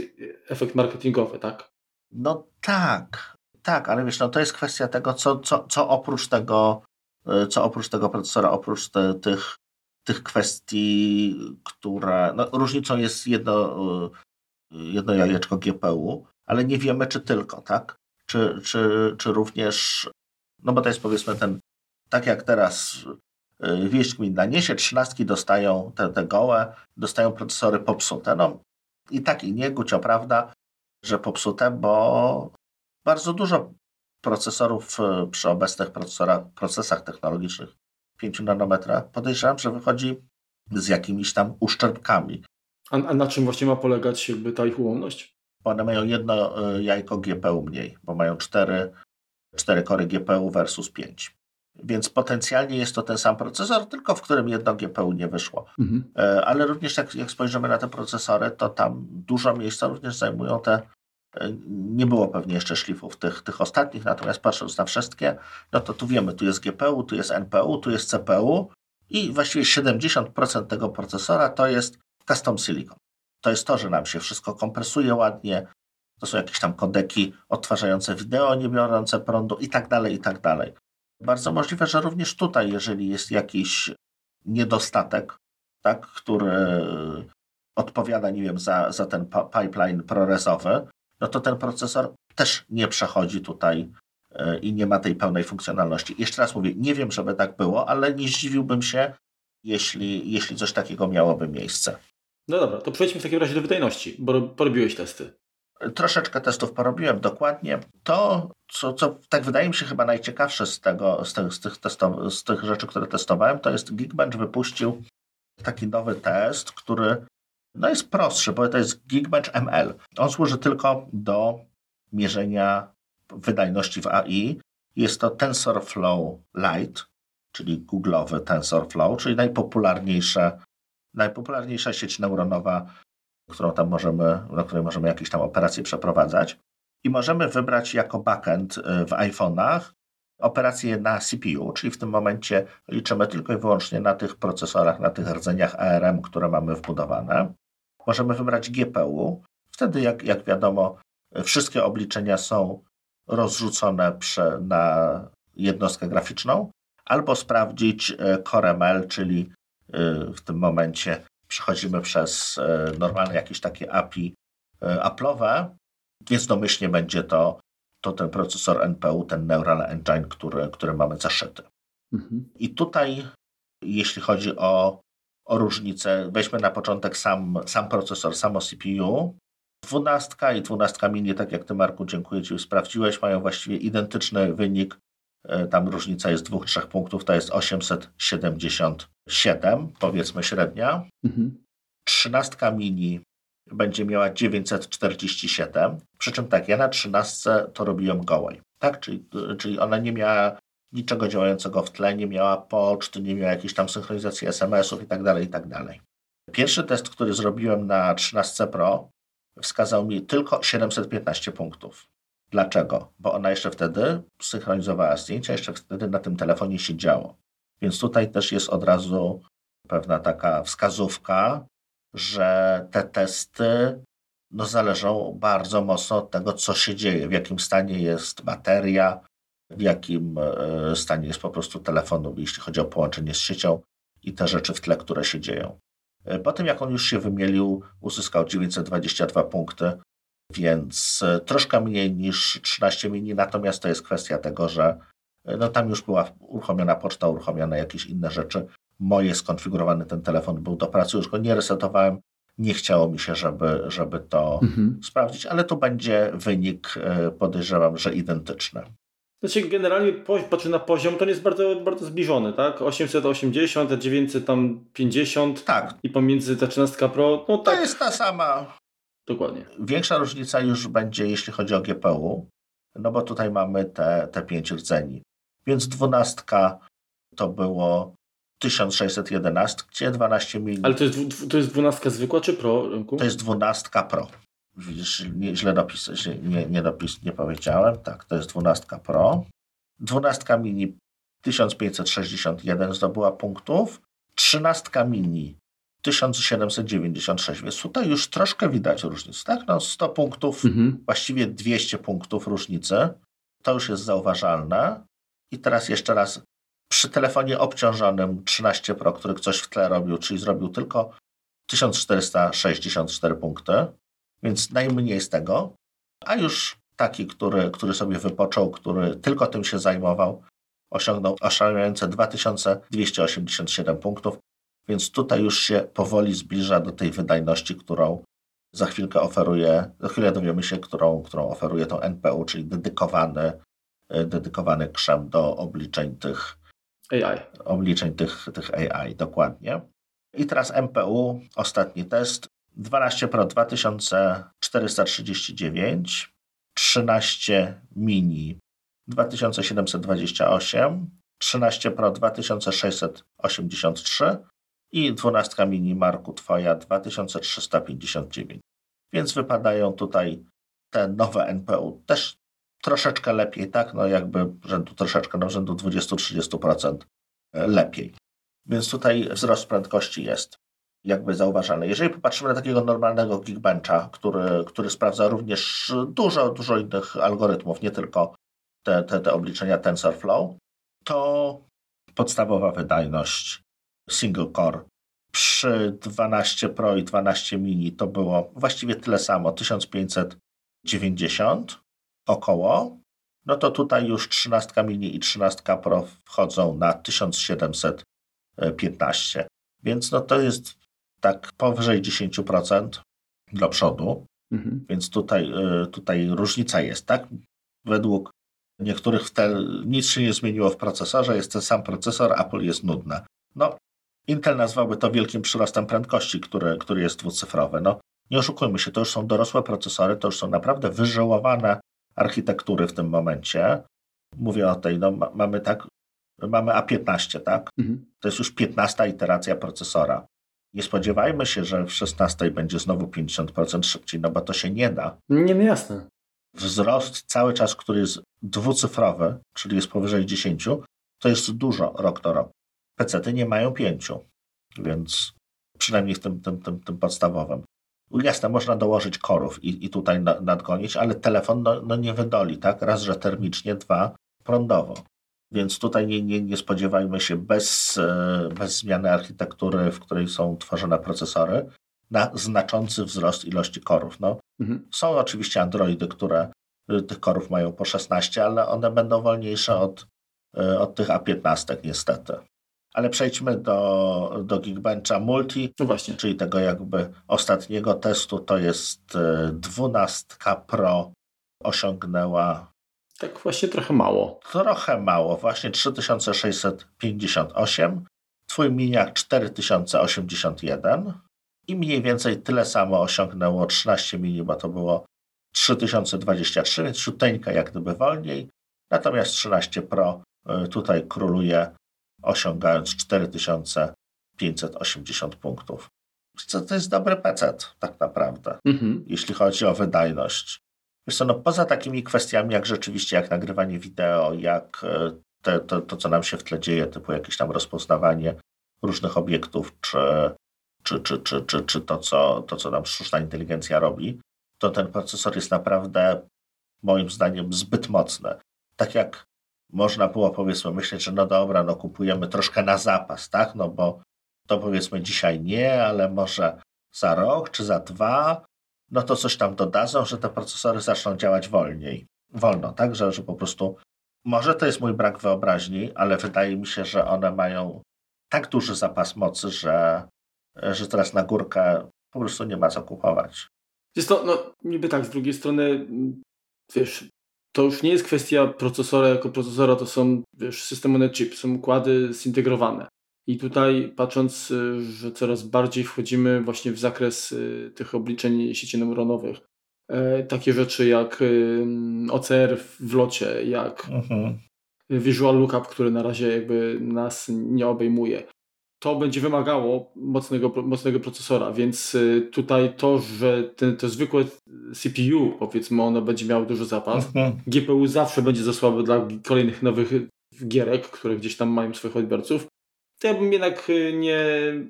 Speaker 1: efekt marketingowy, tak?
Speaker 2: No tak, tak, ale wiesz, no to jest kwestia tego, co, co, co oprócz tego, y, co oprócz tego procesora, oprócz te, tych, tych kwestii, które, no różnicą jest jedno, jedno jajeczko GPU, ale nie wiemy, czy tylko, tak? Czy, czy, czy również, no bo to jest powiedzmy ten, tak jak teraz Y, wieść gminna niesie, trzynastki dostają te, te gołe, dostają procesory popsute. No i tak i nie, Gucio, prawda, że popsute, bo bardzo dużo procesorów y, przy obecnych procesach technologicznych 5 nanometra podejrzewam, że wychodzi z jakimiś tam uszczerbkami.
Speaker 1: A, a, na czym właśnie ma polegać jakby ta ich ułomność?
Speaker 2: Bo one mają jedno y, jajko GPU mniej, bo mają cztery, cztery kory GPU versus 5. Więc potencjalnie jest to ten sam procesor, tylko w którym jedno GPU nie wyszło. Mhm. E, ale również jak, jak spojrzymy na te procesory, to tam dużo miejsca również zajmują te. Nie było pewnie jeszcze szlifów tych, tych ostatnich, natomiast patrząc na wszystkie, no to tu wiemy, tu jest GPU, tu jest NPU, tu jest CPU i właściwie 70% tego procesora to jest custom silicon. To jest to, że nam się wszystko kompresuje ładnie, to są jakieś tam kodeki odtwarzające wideo, nie biorące prądu i tak dalej, i tak dalej. Bardzo możliwe, że również tutaj, jeżeli jest jakiś niedostatek, tak, który odpowiada, nie wiem, za, za ten pipeline prorezowy, no to ten procesor też nie przechodzi tutaj e, i nie ma tej pełnej funkcjonalności. Jeszcze raz mówię, nie wiem, żeby tak było, ale nie zdziwiłbym się, jeśli, jeśli coś takiego miałoby miejsce.
Speaker 1: No dobra, to przejdźmy w takim razie do wydajności, bo porobiłeś testy.
Speaker 2: Troszeczkę testów porobiłem dokładnie. To, co, co tak wydaje mi się chyba najciekawsze z, tego, z, tych, z, tych testo, z tych rzeczy, które testowałem, to jest Geekbench wypuścił taki nowy test, który no jest prostszy, bo to jest Geekbench ML. On służy tylko do mierzenia wydajności w AI. Jest to TensorFlow Lite, czyli googlowy TensorFlow, czyli najpopularniejsza, najpopularniejsza sieć neuronowa którą tam możemy, na której możemy jakieś tam operacje przeprowadzać. I możemy wybrać jako backend y, w iPhone'ach operacje na CPU, czyli w tym momencie liczymy tylko i wyłącznie na tych procesorach, na tych rdzeniach ARM, które mamy wbudowane. Możemy wybrać GPU. Wtedy, jak, jak wiadomo, wszystkie obliczenia są rozrzucone prze, na jednostkę graficzną, albo sprawdzić y, CoreML, czyli y, w tym momencie przechodzimy przez e, normalne jakieś takie API e, Apple'owe, więc domyślnie będzie to, to ten procesor NPU, ten Neural Engine, który, który mamy zaszyty. Mhm. I tutaj, jeśli chodzi o, o różnicę, weźmy na początek sam, sam procesor, samo CPU. 12 i 12 mini, tak jak Ty Marku, dziękuję Ci, sprawdziłeś, mają właściwie identyczny wynik E, tam różnica jest dwóch, trzech punktów, to jest 877, powiedzmy średnia. Mhm. Trzynastka mini będzie miała 947, przy czym tak, ja na trzynastce to robiłem gołej, tak, czyli, czyli ona nie miała niczego działającego w tle, nie miała poczt, nie miała jakiejś tam synchronizacji SMS-ów i tak dalej, i tak. Pierwszy test, który zrobiłem na 13 Pro wskazał mi tylko 715 punktów. Dlaczego? Bo ona jeszcze wtedy synchronizowała zdjęcia, jeszcze wtedy na tym telefonie się działo. Więc tutaj też jest od razu pewna taka wskazówka, że te testy no, zależą bardzo mocno od tego, co się dzieje, w jakim stanie jest bateria, w jakim e, stanie jest po prostu telefonu, jeśli chodzi o połączenie z siecią i te rzeczy w tle, które się dzieją. E, po tym, jak on już się wymielił, uzyskał 922 punkty, więc e, troszkę mniej niż 13 mini, natomiast to jest kwestia tego, że no, tam już była uruchomiona poczta, uruchomione jakieś inne rzeczy. Moje skonfigurowany ten telefon był do pracy, już go nie resetowałem, nie chciało mi się, żeby, żeby to mhm. sprawdzić, ale tu będzie wynik, podejrzewam, że identyczny.
Speaker 1: Znaczy generalnie patrzę na poziom, to nie jest bardzo, bardzo zbliżony, tak? 880, 950 tak. i pomiędzy ta 13 Pro, no tak.
Speaker 2: To jest ta sama.
Speaker 1: Dokładnie.
Speaker 2: Większa różnica już będzie, jeśli chodzi o GPU, no bo tutaj mamy te, te 5 rdzeni. Więc 12 to było 1611, gdzie 12 mm.
Speaker 1: Ale to jest, to jest 12 zwykła czy Pro?
Speaker 2: To jest 12 Pro. Widzisz, źle dopis, nie, nie, dopis, nie powiedziałem. Tak, to jest 12 Pro. 12 mini 1561 zdobyła punktów. 13 mini 1796, więc tutaj już troszkę widać różnicę. Tak, no 100 punktów, mhm. właściwie 200 punktów różnicy. To już jest zauważalne. I teraz jeszcze raz, przy telefonie obciążonym 13 Pro, który ktoś w tle robił, czyli zrobił tylko 1464 punkty, więc najmniej z tego, a już taki, który, który sobie wypoczął, który tylko tym się zajmował, osiągnął oszałamiające 2287 punktów, więc tutaj już się powoli zbliża do tej wydajności, którą za chwilkę oferuje, za chwilę dowiemy się, którą, którą oferuje to NPU, czyli dedykowany, dedykowany krzem do obliczeń tych
Speaker 1: AI.
Speaker 2: Obliczeń tych, tych AI, dokładnie. I teraz MPU, ostatni test. 12 Pro 2439, 13 mini 2728, 13 Pro 2683 i 12 mini Marku Twoja 2359. Więc wypadają tutaj te nowe NPU też troszeczkę lepiej, tak? No jakby rzędu troszeczkę, no rzędu 20-30% lepiej. Więc tutaj wzrost prędkości jest jakby zauważalne. Jeżeli popatrzymy na takiego normalnego Geekbencha, który, który sprawdza również dużo, dużo innych algorytmów, nie tylko te, te, te obliczenia TensorFlow, to podstawowa wydajność single core przy 12 Pro i 12 mini to było właściwie tyle samo, 1590 około. No to tutaj już 13 mini i 13 Pro wchodzą na 1715. Więc no to jest tak powyżej 10% do przodu. Mhm. Więc tutaj, y, tutaj różnica jest, tak? Według niektórych tel nic się nie zmieniło w procesorze, jest ten sam procesor, Apple jest nudne. No, Intel nazwałby to wielkim przyrostem prędkości, który, który jest dwucyfrowy. No, nie oszukujmy się, to już są dorosłe procesory, to już są naprawdę wyżyłowane architektury w tym momencie. Mówię o tej, no, mamy tak, mamy A15, tak? Mhm. To jest już 15 iteracja procesora. Nie spodziewajmy się, że w 16 będzie znowu 50% szybciej, no bo to się nie da.
Speaker 1: Nie, no jasne.
Speaker 2: Wzrost cały czas, który jest dwucyfrowy, czyli jest powyżej 10, to jest dużo rok do roku. PC-ty nie mają 5, więc przynajmniej w tym, tym, tym, tym podstawowym. Jasne, można dołożyć korów i, i tutaj nadgonić, ale telefon no, no nie wydoli, tak? Raz, że termicznie, dwa, prądowo. Więc tutaj nie, nie, nie spodziewajmy się bez, e, bez zmiany architektury, w której są tworzone procesory, na znaczący wzrost ilości korów. No, mhm. Są oczywiście Androidy, które e, tych korów mają po 16, ale one będą wolniejsze od, e, od tych A15 niestety. Ale przejdźmy do, do Geekbencha Multi,
Speaker 1: no
Speaker 2: czyli tego jakby ostatniego testu. To jest 12 Pro osiągnęła
Speaker 1: tak właśnie trochę mało.
Speaker 2: Trochę mało, właśnie 3658, twój miniak 4081 i mniej więcej tyle samo osiągnęło 13 mini, bo to było 3023, więc siuteńka jak gdyby wolniej. Natomiast 13 Pro y, tutaj króluje, osiągając 4580 punktów. Co to jest dobry PC tak naprawdę, mhm. jeśli chodzi o wydajność. Wiesz co, no poza takimi kwestiami, jak rzeczywiście, jak nagrywanie wideo, jak e, te, to, to, co nam się w tle dzieje, typu jakieś tam rozpoznawanie różnych obiektów, czy, czy, czy, czy, czy, czy to, co, to, co nam sztuczna inteligencja robi, to ten procesor jest naprawdę moim zdaniem zbyt mocny. Tak jak można było powiedzmy myśleć, że no dobra, no kupujemy troszkę na zapas, tak? No bo to powiedzmy dzisiaj nie, ale może za rok czy za dwa, no to coś tam dodadzą, że te procesory zaczną działać wolniej. Wolno, tak? Że, że po prostu może to jest mój brak wyobraźni, ale wydaje mi się, że one mają tak duży zapas mocy, że, że teraz na górkę po prostu nie ma co kupować.
Speaker 1: Jest to, no niby tak, z drugiej strony, wiesz, to już nie jest kwestia procesora jako procesora, to są, wiesz, system on chip, są układy zintegrowane. I tutaj patrząc, y, że coraz bardziej wchodzimy właśnie w zakres y, tych obliczeń sieci neuronowych, e, takie rzeczy jak y, OCR w locie, jak mhm. Visual Lookup, który na razie jakby nas nie obejmuje. To będzie wymagało mocnego, mocnego procesora, więc tutaj to, że ten, to zwykłe CPU, powiedzmy, ono będzie miało duży zapas. Mhm. GPU zawsze będzie za słaby dla kolejnych nowych gierek, które gdzieś tam mają swoich odbiorców to ja bym jednak y, nie,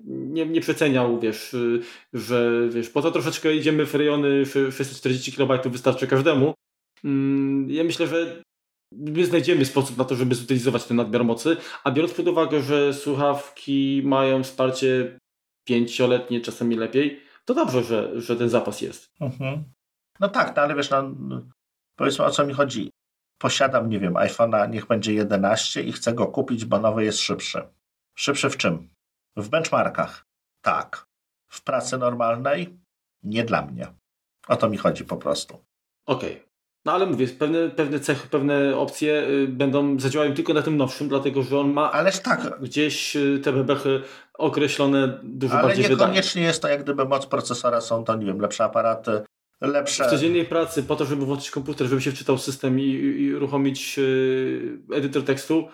Speaker 1: nie, nie przeceniał, wiesz, y, że wiesz, po to troszeczkę idziemy w rejony 640 kB wystarczy każdemu. Mm, ja myślę, że my znajdziemy sposób na to, żeby zutylizować ten nadmiar mocy, a biorąc pod uwagę, że słuchawki mają wsparcie pięcioletnie, czasami lepiej, to dobrze, że, że ten zapas jest. Mhm.
Speaker 2: No tak, no ale wiesz, no, powiedzmy o co mi chodzi. Posiadam, nie wiem, iPhone'a, niech będzie 11 i chcę go kupić, bo nowy jest szybszy. Szybszy w czym? W benchmarkach. Tak. W pracy normalnej? Nie dla mnie. O to mi chodzi po prostu.
Speaker 1: Okej. Okay. No ale mówię, pewne, pewne cechy, pewne opcje y, będą zadziałają tylko na tym nowszym, dlatego że on ma
Speaker 2: Ależ tak.
Speaker 1: gdzieś y, te bebechy określone dużo
Speaker 2: ale
Speaker 1: bardziej
Speaker 2: Ale niekoniecznie jest to jak gdyby moc procesora, są to, nie wiem, lepsze aparaty, lepsze...
Speaker 1: W codziennej pracy po to, żeby włączyć komputer, żeby się wczytał system i, i, i uruchomić yy, edytor tekstu,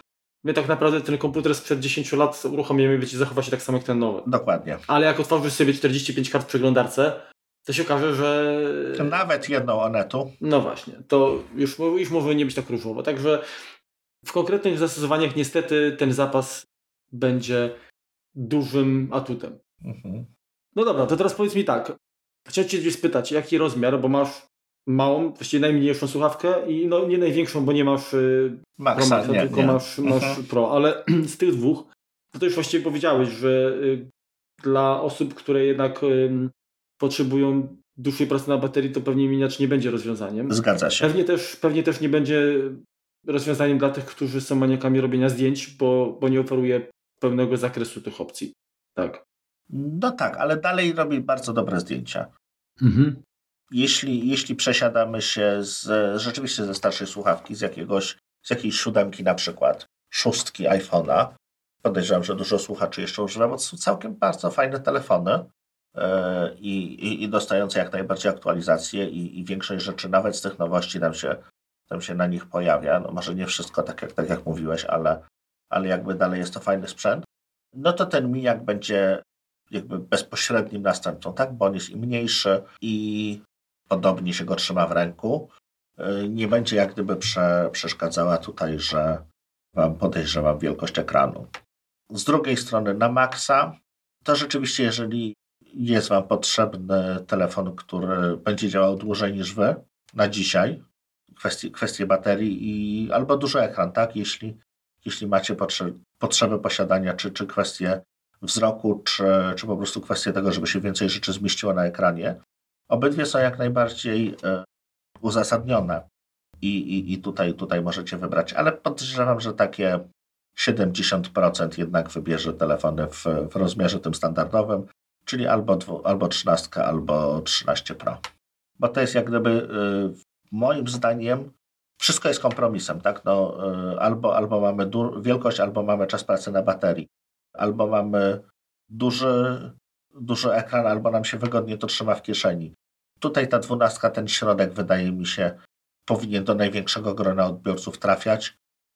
Speaker 1: my tak naprawdę ten komputer sprzed 10 lat uruchomimy i zachowa się tak samo jak ten nowy.
Speaker 2: Dokładnie.
Speaker 1: Ale jak otworzysz sobie 45 kart w przeglądarce, to się okaże, że...
Speaker 2: Nawet jedną Onetu.
Speaker 1: No właśnie, to już, już może nie być tak różowo. Także w konkretnych zastosowaniach niestety ten zapas będzie dużym atutem. Mhm. No dobra, to teraz powiedz mi tak. Chciałem Cię spytać, jaki rozmiar, bo masz małą, właściwie najmniejszą słuchawkę i no nie największą, bo nie masz y,
Speaker 2: Maxa, Pro Maxa,
Speaker 1: nie, tylko
Speaker 2: nie.
Speaker 1: masz, masz mhm. Pro, ale z tych dwóch, to, to już właściwie powiedziałeś, że y, dla osób, które jednak potrzebują dłuższej pracy na baterii, to pewnie miniacz nie będzie rozwiązaniem.
Speaker 2: Zgadza się.
Speaker 1: Pewnie też, pewnie też nie będzie rozwiązaniem dla tych, którzy są maniakami robienia zdjęć, bo, bo nie oferuje pełnego zakresu tych opcji. Tak.
Speaker 2: No tak, ale dalej robi bardzo dobre zdjęcia. Mhm jeśli, jeśli przesiadamy się z, rzeczywiście ze starszej słuchawki, z jakiegoś, z jakiejś siódemki na przykład, szóstki iPhone'a, podejrzewam, że dużo słuchaczy jeszcze używa, bo to są całkiem bardzo fajne telefony yy, i, i, dostające jak najbardziej aktualizacje i, i większość rzeczy, nawet z tych nowości nam się, nam się na nich pojawia. No może nie wszystko tak jak, tak jak mówiłeś, ale, ale jakby dalej jest to fajny sprzęt. No to ten Mijak będzie jakby bezpośrednim następcą, tak? Bo on jest i mniejszy i podobnie się go trzyma w ręku, y, nie będzie jak gdyby prze, przeszkadzała tutaj, że Wam podejrzewam wielkość ekranu. Z drugiej strony na maksa, to rzeczywiście jeżeli jest Wam potrzebny telefon, który będzie działał dłużej niż Wy na dzisiaj, kwestie, kwestie baterii i albo duży ekran, tak? Jeśli, jeśli macie potrze potrzeby posiadania, czy, czy kwestie wzroku, czy, czy po prostu kwestie tego, żeby się więcej rzeczy zmieściło na ekranie, Obydwie są jak najbardziej e, uzasadnione i, i, i tutaj, tutaj możecie wybrać, ale podejrzewam, że takie 70% jednak wybierze telefony w, w rozmiarze tym standardowym, czyli albo, dwu, albo 13, albo 13 Pro. Bo to jest jak gdyby e, moim zdaniem wszystko jest kompromisem, tak? No, e, albo, albo mamy wielkość, albo mamy czas pracy na baterii, albo mamy duży, duży ekran, albo nam się wygodnie to trzyma w kieszeni. Tutaj ta dwunastka, ten środek wydaje mi się powinien do największego grona odbiorców trafiać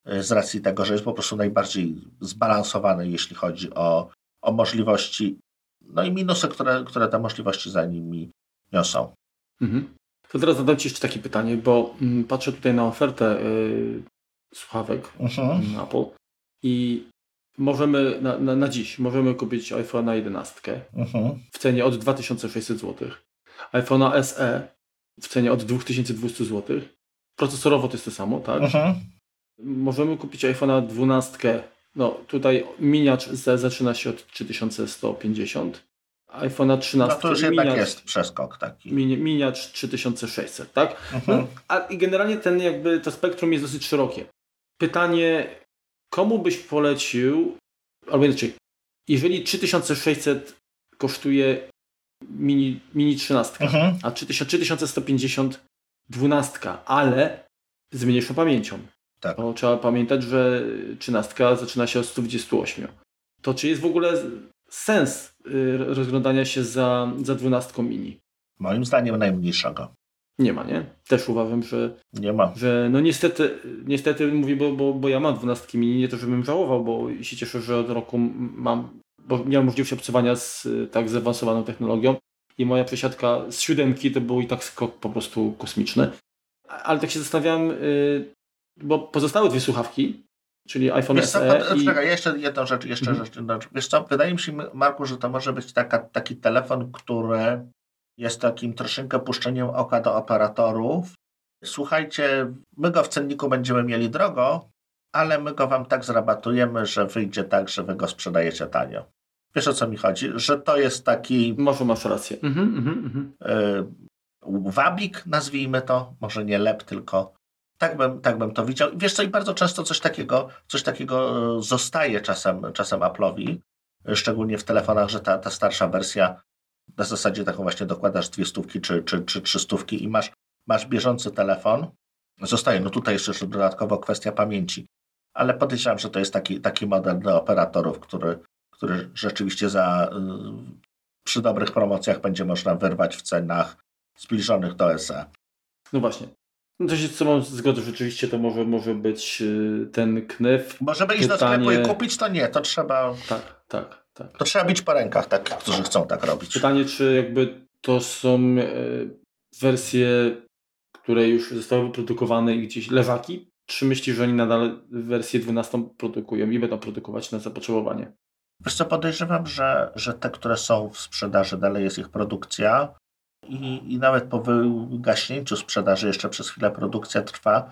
Speaker 2: y, z racji tego, że jest po prostu najbardziej zbalansowany, jeśli chodzi o, o możliwości, no i minusy, które, które te możliwości za nimi niosą.
Speaker 1: Mhm. To teraz zadam Ci jeszcze takie pytanie, bo mm, patrzę tutaj na ofertę yy, słuchawek
Speaker 2: Mhm.
Speaker 1: Apple i możemy na, na, na dziś możemy kupić iPhone'a 11
Speaker 2: Mhm.
Speaker 1: w cenie od 2600 zł, iPhone'a SE w cenie od 2200 zł. Procesorowo to jest to samo, tak?
Speaker 2: Mhm.
Speaker 1: Możemy kupić iPhone'a 12. No tutaj miniacz Z zaczyna się od 3150. iPhone'a 13
Speaker 2: No to już jednak
Speaker 1: miniacz,
Speaker 2: jest przeskok taki.
Speaker 1: mini, miniacz 3600, tak?
Speaker 2: Mhm.
Speaker 1: No, a i generalnie ten jakby to spektrum jest dosyć szerokie. Pytanie, komu byś polecił, albo inaczej, jeżeli 3600 kosztuje mini, mini 13,
Speaker 2: Mhm.
Speaker 1: a 3000 3150 12, ale z mniejszą pamięcią.
Speaker 2: Tak.
Speaker 1: Bo trzeba pamiętać, że 13 zaczyna się od 128. To czy jest w ogóle sens y, rozglądania się za, za 12 mini?
Speaker 2: Moim zdaniem najmniejszego.
Speaker 1: Nie ma, nie? Też uważam, że,
Speaker 2: Nie ma.
Speaker 1: że no niestety, niestety mówię, bo, bo, bo ja mam 12 mini, nie to żebym żałował, bo się cieszę, że od roku mam, bo miałem możliwość obcowania z y, tak zaawansowaną technologią i moja przesiadka z siódemki to był i tak skok po prostu kosmiczny. Ale tak się zastanawiam, y, bo pozostałe dwie słuchawki, czyli iPhone
Speaker 2: Wiesz co,
Speaker 1: SE
Speaker 2: pod-
Speaker 1: i...
Speaker 2: czekaj, jeszcze jedną rzecz, jeszcze
Speaker 1: Mhm.
Speaker 2: rzecz. rzecz. Wiesz co, wydaje mi się, Marku, że to może być taka, taki telefon, który jest takim troszeczkę puszczeniem oka do operatorów. Słuchajcie, my go w cenniku będziemy mieli drogo, ale my go wam tak zrabatujemy, że wyjdzie tak, że wy go sprzedajecie tanio. Wiesz o co mi chodzi? Że to jest taki
Speaker 1: Może masz rację. Mhm, mhm, mhm.
Speaker 2: y, wabik, nazwijmy to, może nie lep, tylko tak bym, tak bym to widział. Wiesz co, i bardzo często coś takiego, coś takiego y, zostaje czasem, czasem Apple'owi, y, szczególnie w telefonach, że ta, ta starsza wersja na zasadzie taką właśnie dokładasz dwie stówki czy, czy, czy trzy stówki i masz, masz bieżący telefon. Zostaje, no tutaj jeszcze dodatkowo kwestia pamięci, ale podejrzewam, że to jest taki, taki model dla operatorów, który, który rzeczywiście za, y, przy dobrych promocjach będzie można wyrwać w cenach zbliżonych do SE.
Speaker 1: No właśnie. No to się z sobą zgodzę, rzeczywiście to może, może być y, ten knyf.
Speaker 2: Bo żeby iść do sklepu
Speaker 1: Pytanie-
Speaker 2: i kupić, to nie, to trzeba,
Speaker 1: Tak, tak, tak.
Speaker 2: to trzeba bić po rękach takich, którzy chcą tak robić.
Speaker 1: Pytanie, czy jakby to są e, wersje, które już zostały wyprodukowane i gdzieś leżaki? Czy myślisz, że oni nadal wersję 12 produkują i będą produkować na zapotrzebowanie?
Speaker 2: Wiesz co, podejrzewam, że, że te, które są w sprzedaży, dalej jest ich produkcja i, i nawet po wygaśnięciu sprzedaży jeszcze przez chwilę produkcja trwa,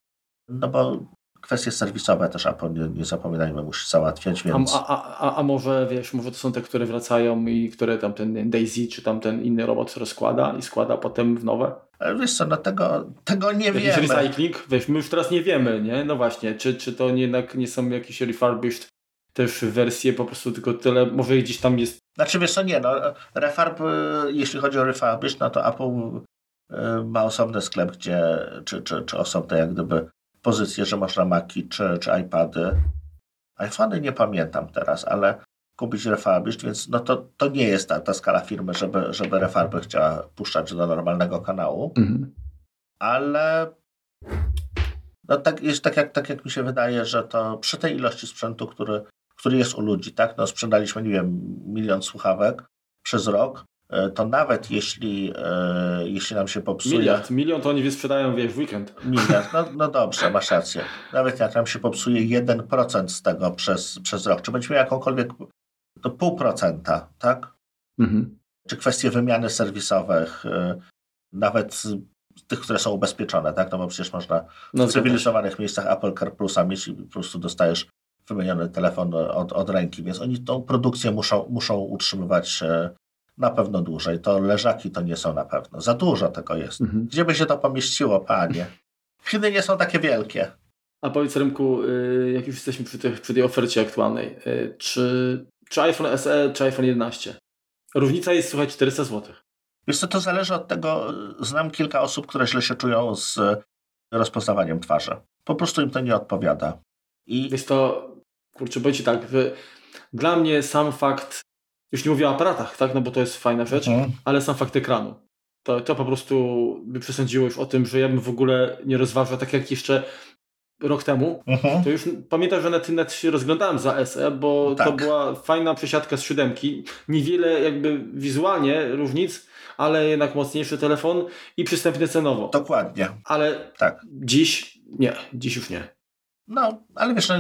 Speaker 2: no bo kwestie serwisowe też Apple, nie, nie zapominajmy, musi załatwiać,
Speaker 1: A,
Speaker 2: więc...
Speaker 1: a, a, a może wiesz, może to są te, które wracają i które tam ten Daisy czy tam ten inny robot rozkłada i składa potem w nowe?
Speaker 2: Ale wiesz co, no tego, tego nie
Speaker 1: Jakiś
Speaker 2: wiemy.
Speaker 1: recycling? Wiesz, my już teraz nie wiemy, nie? No właśnie, czy, czy to nie, jednak nie są jakieś refurbished też wersje, po prostu tylko tyle, może gdzieś tam jest
Speaker 2: Znaczy wiesz co, nie no, refarb, y, jeśli chodzi o refurbish, no to Apple y, ma osobny sklep, gdzie, czy, czy, czy osobne jak gdyby pozycje, że można Maci czy, czy iPady. iPhony nie pamiętam teraz, ale kupić refurbish, więc no to, to nie jest ta, ta skala firmy, żeby, żeby refarby chciała puszczać do normalnego kanału, ale no tak, jest tak jak, tak jak mi się wydaje, że to przy tej ilości sprzętu, który, który jest u ludzi, tak, no sprzedaliśmy, nie wiem, milion słuchawek przez rok, to nawet jeśli, e, jeśli nam się popsuje...
Speaker 1: miliard. Milion to oni sprzedają, wiesz, w weekend.
Speaker 2: Miliard, no, no dobrze, masz rację. Nawet jak nam się popsuje 1% z tego przez, przez rok, czy będziemy jakąkolwiek, to pół procenta, tak? Czy kwestie wymiany serwisowych, e, nawet tych, które są ubezpieczone, tak? No bo przecież można
Speaker 1: No,
Speaker 2: w cywilizowanych miejscach Apple Car Plusa mieć i po prostu dostajesz wymieniony telefon od, od ręki, więc oni tą produkcję muszą, muszą utrzymywać e, na pewno dłużej. To leżaki to nie są na pewno. Za dużo tego jest.
Speaker 1: Mhm.
Speaker 2: Gdzie by się to pomieściło, panie? Chiny nie są takie wielkie.
Speaker 1: A powiedz Rymku, y, jak już jesteśmy przy, tych, przy tej ofercie aktualnej, y, czy, czy iPhone SE, czy iPhone 11? Różnica jest, słuchaj, 400 zł.
Speaker 2: Wiesz co, to zależy od tego, znam kilka osób, które źle się czują z rozpoznawaniem twarzy. Po prostu im to nie odpowiada. I
Speaker 1: Jest to, kurczę, powiem Ci tak, dla mnie sam fakt, już nie mówię o aparatach, tak, no bo to jest fajna rzecz,
Speaker 2: Mhm.
Speaker 1: ale sam fakt ekranu. To, to po prostu by przesądziło już o tym, że ja bym w ogóle nie rozważał, tak jak jeszcze rok temu,
Speaker 2: Mhm.
Speaker 1: to już pamiętam, że na tym net się rozglądałem za SE, bo to
Speaker 2: Tak.
Speaker 1: była fajna przesiadka z siódemki. Niewiele jakby wizualnie różnic, ale jednak mocniejszy telefon i przystępny cenowo.
Speaker 2: Dokładnie.
Speaker 1: Ale
Speaker 2: Tak.
Speaker 1: dziś nie, dziś już nie.
Speaker 2: No, ale wiesz, no,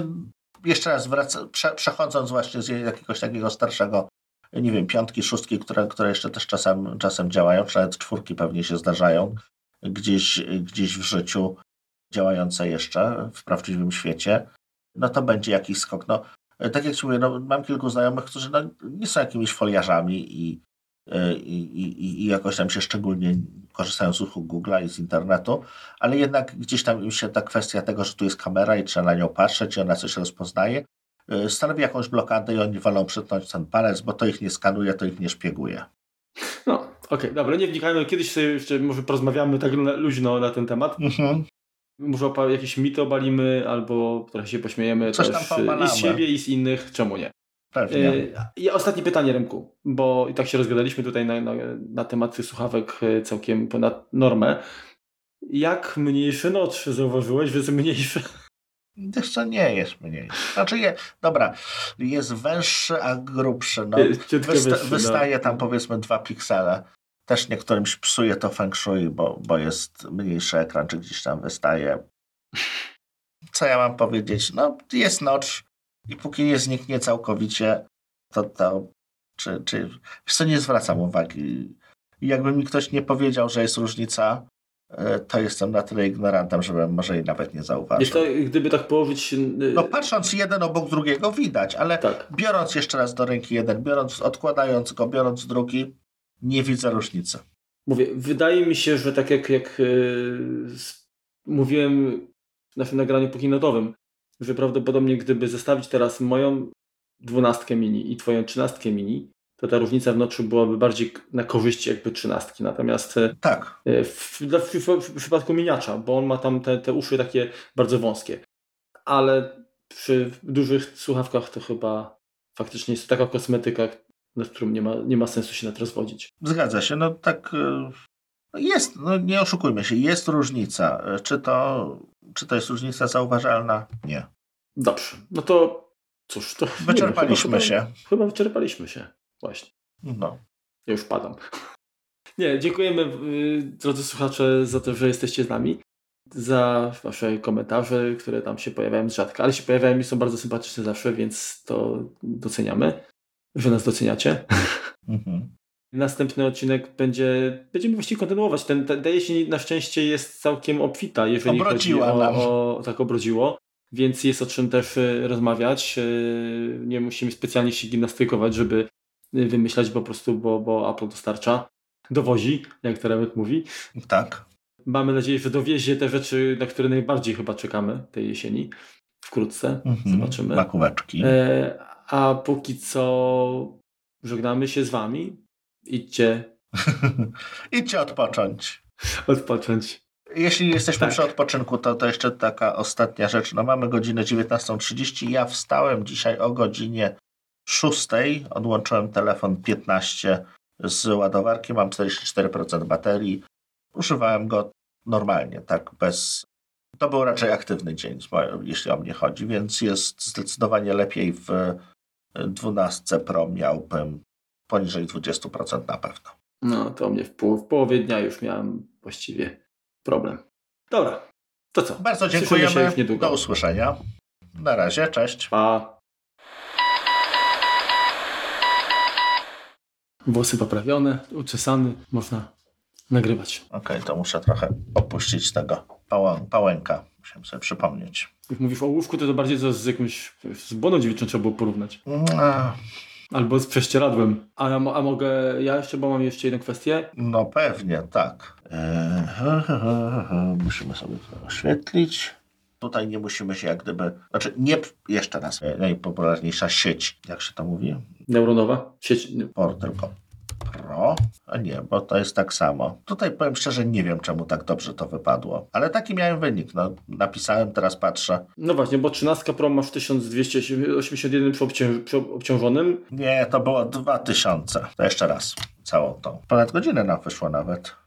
Speaker 2: jeszcze raz wraca, prze, przechodząc właśnie z jakiegoś takiego starszego, nie wiem, piątki, szóstki, które, które jeszcze też czasem, czasem działają, czy nawet czwórki pewnie się zdarzają gdzieś, gdzieś w życiu działające jeszcze w prawdziwym świecie, no to będzie jakiś skok. No, tak jak ci mówię, no, mam kilku znajomych, którzy no, nie są jakimiś foliarzami i, i, i, i jakoś tam się szczególnie korzystają z usług Google'a i z internetu, ale jednak gdzieś tam im się ta kwestia tego, że tu jest kamera i trzeba na nią patrzeć i ona coś rozpoznaje, stanowi jakąś blokadę i oni wolą przytnąć ten palec, bo to ich nie skanuje, to ich nie szpieguje.
Speaker 1: No, okej, okay, dobra, nie wnikajmy. Kiedyś sobie jeszcze może porozmawiamy tak luźno na ten temat. Mhm. Może jakieś mity obalimy, albo trochę się pośmiejemy Coś też i z siebie, i z innych. Czemu nie?
Speaker 2: Pewnie.
Speaker 1: I ostatnie pytanie, Remku, bo i tak się rozgadaliśmy tutaj na, na, na tematy słuchawek e, całkiem ponad normę. Jak mniejszy notch zauważyłeś, że jest mniejszy?
Speaker 2: Wiesz co, nie jest mniejszy. Znaczy, je, dobra, jest węższy, a grubszy. No, wysta wyższy, wystaje no. tam powiedzmy dwa piksele. Też niektórym psuje to feng shui, bo, bo jest mniejszy ekran, czy gdzieś tam wystaje. Co ja mam powiedzieć? No, jest notch i póki nie zniknie całkowicie, to, to czy, czy wiesz co, nie zwracam uwagi. Jakby mi ktoś nie powiedział, że jest różnica, to jestem na tyle ignorantem, żebym może jej nawet nie zauważył.
Speaker 1: To, gdyby tak położyć...
Speaker 2: Y, no patrząc jeden obok drugiego widać, ale tak. biorąc jeszcze raz do ręki jeden, biorąc, odkładając go, biorąc drugi, nie widzę różnicy.
Speaker 1: Mówię, wydaje mi się, że tak jak, jak yy, mówiłem w naszym nagraniu pokinotowym, że prawdopodobnie gdyby zestawić teraz moją dwunastkę mini i twoją trzynastkę mini, to ta różnica w noczu byłaby bardziej na korzyść jakby trzynastki. Natomiast
Speaker 2: e, tak.
Speaker 1: E, w, w, w, w przypadku miniacza, bo on ma tam te, te uszy takie bardzo wąskie. Ale przy dużych słuchawkach to chyba faktycznie jest taka kosmetyka, nad którą nie ma, nie ma sensu się nad rozwodzić.
Speaker 2: Zgadza się. No tak e, jest, no nie oszukujmy się, jest różnica. Czy to, czy to jest różnica zauważalna? Nie.
Speaker 1: Dobrze, no to cóż, to.
Speaker 2: Wyczerpaliśmy
Speaker 1: wiem,
Speaker 2: chyba,
Speaker 1: się. Chyba wyczerpaliśmy się, właśnie.
Speaker 2: No.
Speaker 1: Ja już padam. Nie, dziękujemy y, drodzy słuchacze za to, że jesteście z nami. Za wasze komentarze, które tam się pojawiają z rzadka, ale się pojawiają i są bardzo sympatyczne zawsze, więc to doceniamy, że nas doceniacie. Mhm. Następny odcinek będzie, będziemy właściwie kontynuować. Ten, ta jesień na szczęście jest całkiem obfita, jeżeli
Speaker 2: Obrodziła
Speaker 1: chodzi o, o, tak obrodziło, więc jest o czym też y, rozmawiać. Y, nie musimy specjalnie się gimnastykować, żeby wymyślać po prostu, bo, bo Apple dostarcza, dowozi, jak Teremek mówi.
Speaker 2: Tak.
Speaker 1: Mamy nadzieję, że dowiezie te rzeczy, na które najbardziej chyba czekamy tej jesieni. Wkrótce. Mhm. Zobaczymy.
Speaker 2: Makóweczki. E,
Speaker 1: a póki co żegnamy się z Wami. Idźcie.
Speaker 2: Idźcie odpocząć.
Speaker 1: Odpocząć.
Speaker 2: Jeśli jesteśmy tak. przy odpoczynku, to, to jeszcze taka ostatnia rzecz. No mamy godzinę 19.30. Ja wstałem dzisiaj o godzinie 6. Odłączyłem telefon 15 z ładowarki. Mam 44% baterii. Używałem go normalnie, tak bez. To był raczej aktywny dzień, jeśli o mnie chodzi, więc jest zdecydowanie lepiej w 12 Pro miałbym poniżej 20% na pewno.
Speaker 1: No to mnie w, pół, w połowie dnia już miałem właściwie problem. Dobra, to co?
Speaker 2: Bardzo dziękujemy. Do usłyszenia. Na razie, cześć.
Speaker 1: Pa. Włosy poprawione, uczesany, można nagrywać.
Speaker 2: Okej, to muszę trochę opuścić tego pałę, pałęka. Musiałem sobie przypomnieć.
Speaker 1: Jak mówisz o łówku, to to bardziej z, z jakimś z boną dziewiczą trzeba było porównać. A. Albo z prześcieradłem. A, a mogę ja jeszcze, bo mam jeszcze jedną kwestię?
Speaker 2: No pewnie, tak. Eee, musimy sobie to oświetlić. Tutaj nie musimy się jak gdyby... Znaczy nie... Jeszcze raz. Najpopularniejsza sieć. Jak się to mówi?
Speaker 1: Neuronowa? Sieć...
Speaker 2: Por tylko. Pro, a nie, bo to jest tak samo. Tutaj powiem szczerze, nie wiem czemu tak dobrze to wypadło, ale taki miałem wynik. No, napisałem, teraz patrzę.
Speaker 1: No właśnie, bo 13 Pro masz 1281 przy, obciąż przy obciążonym.
Speaker 2: Nie, to było 2000. To jeszcze raz, całą tą. Ponad godzinę nam wyszło nawet.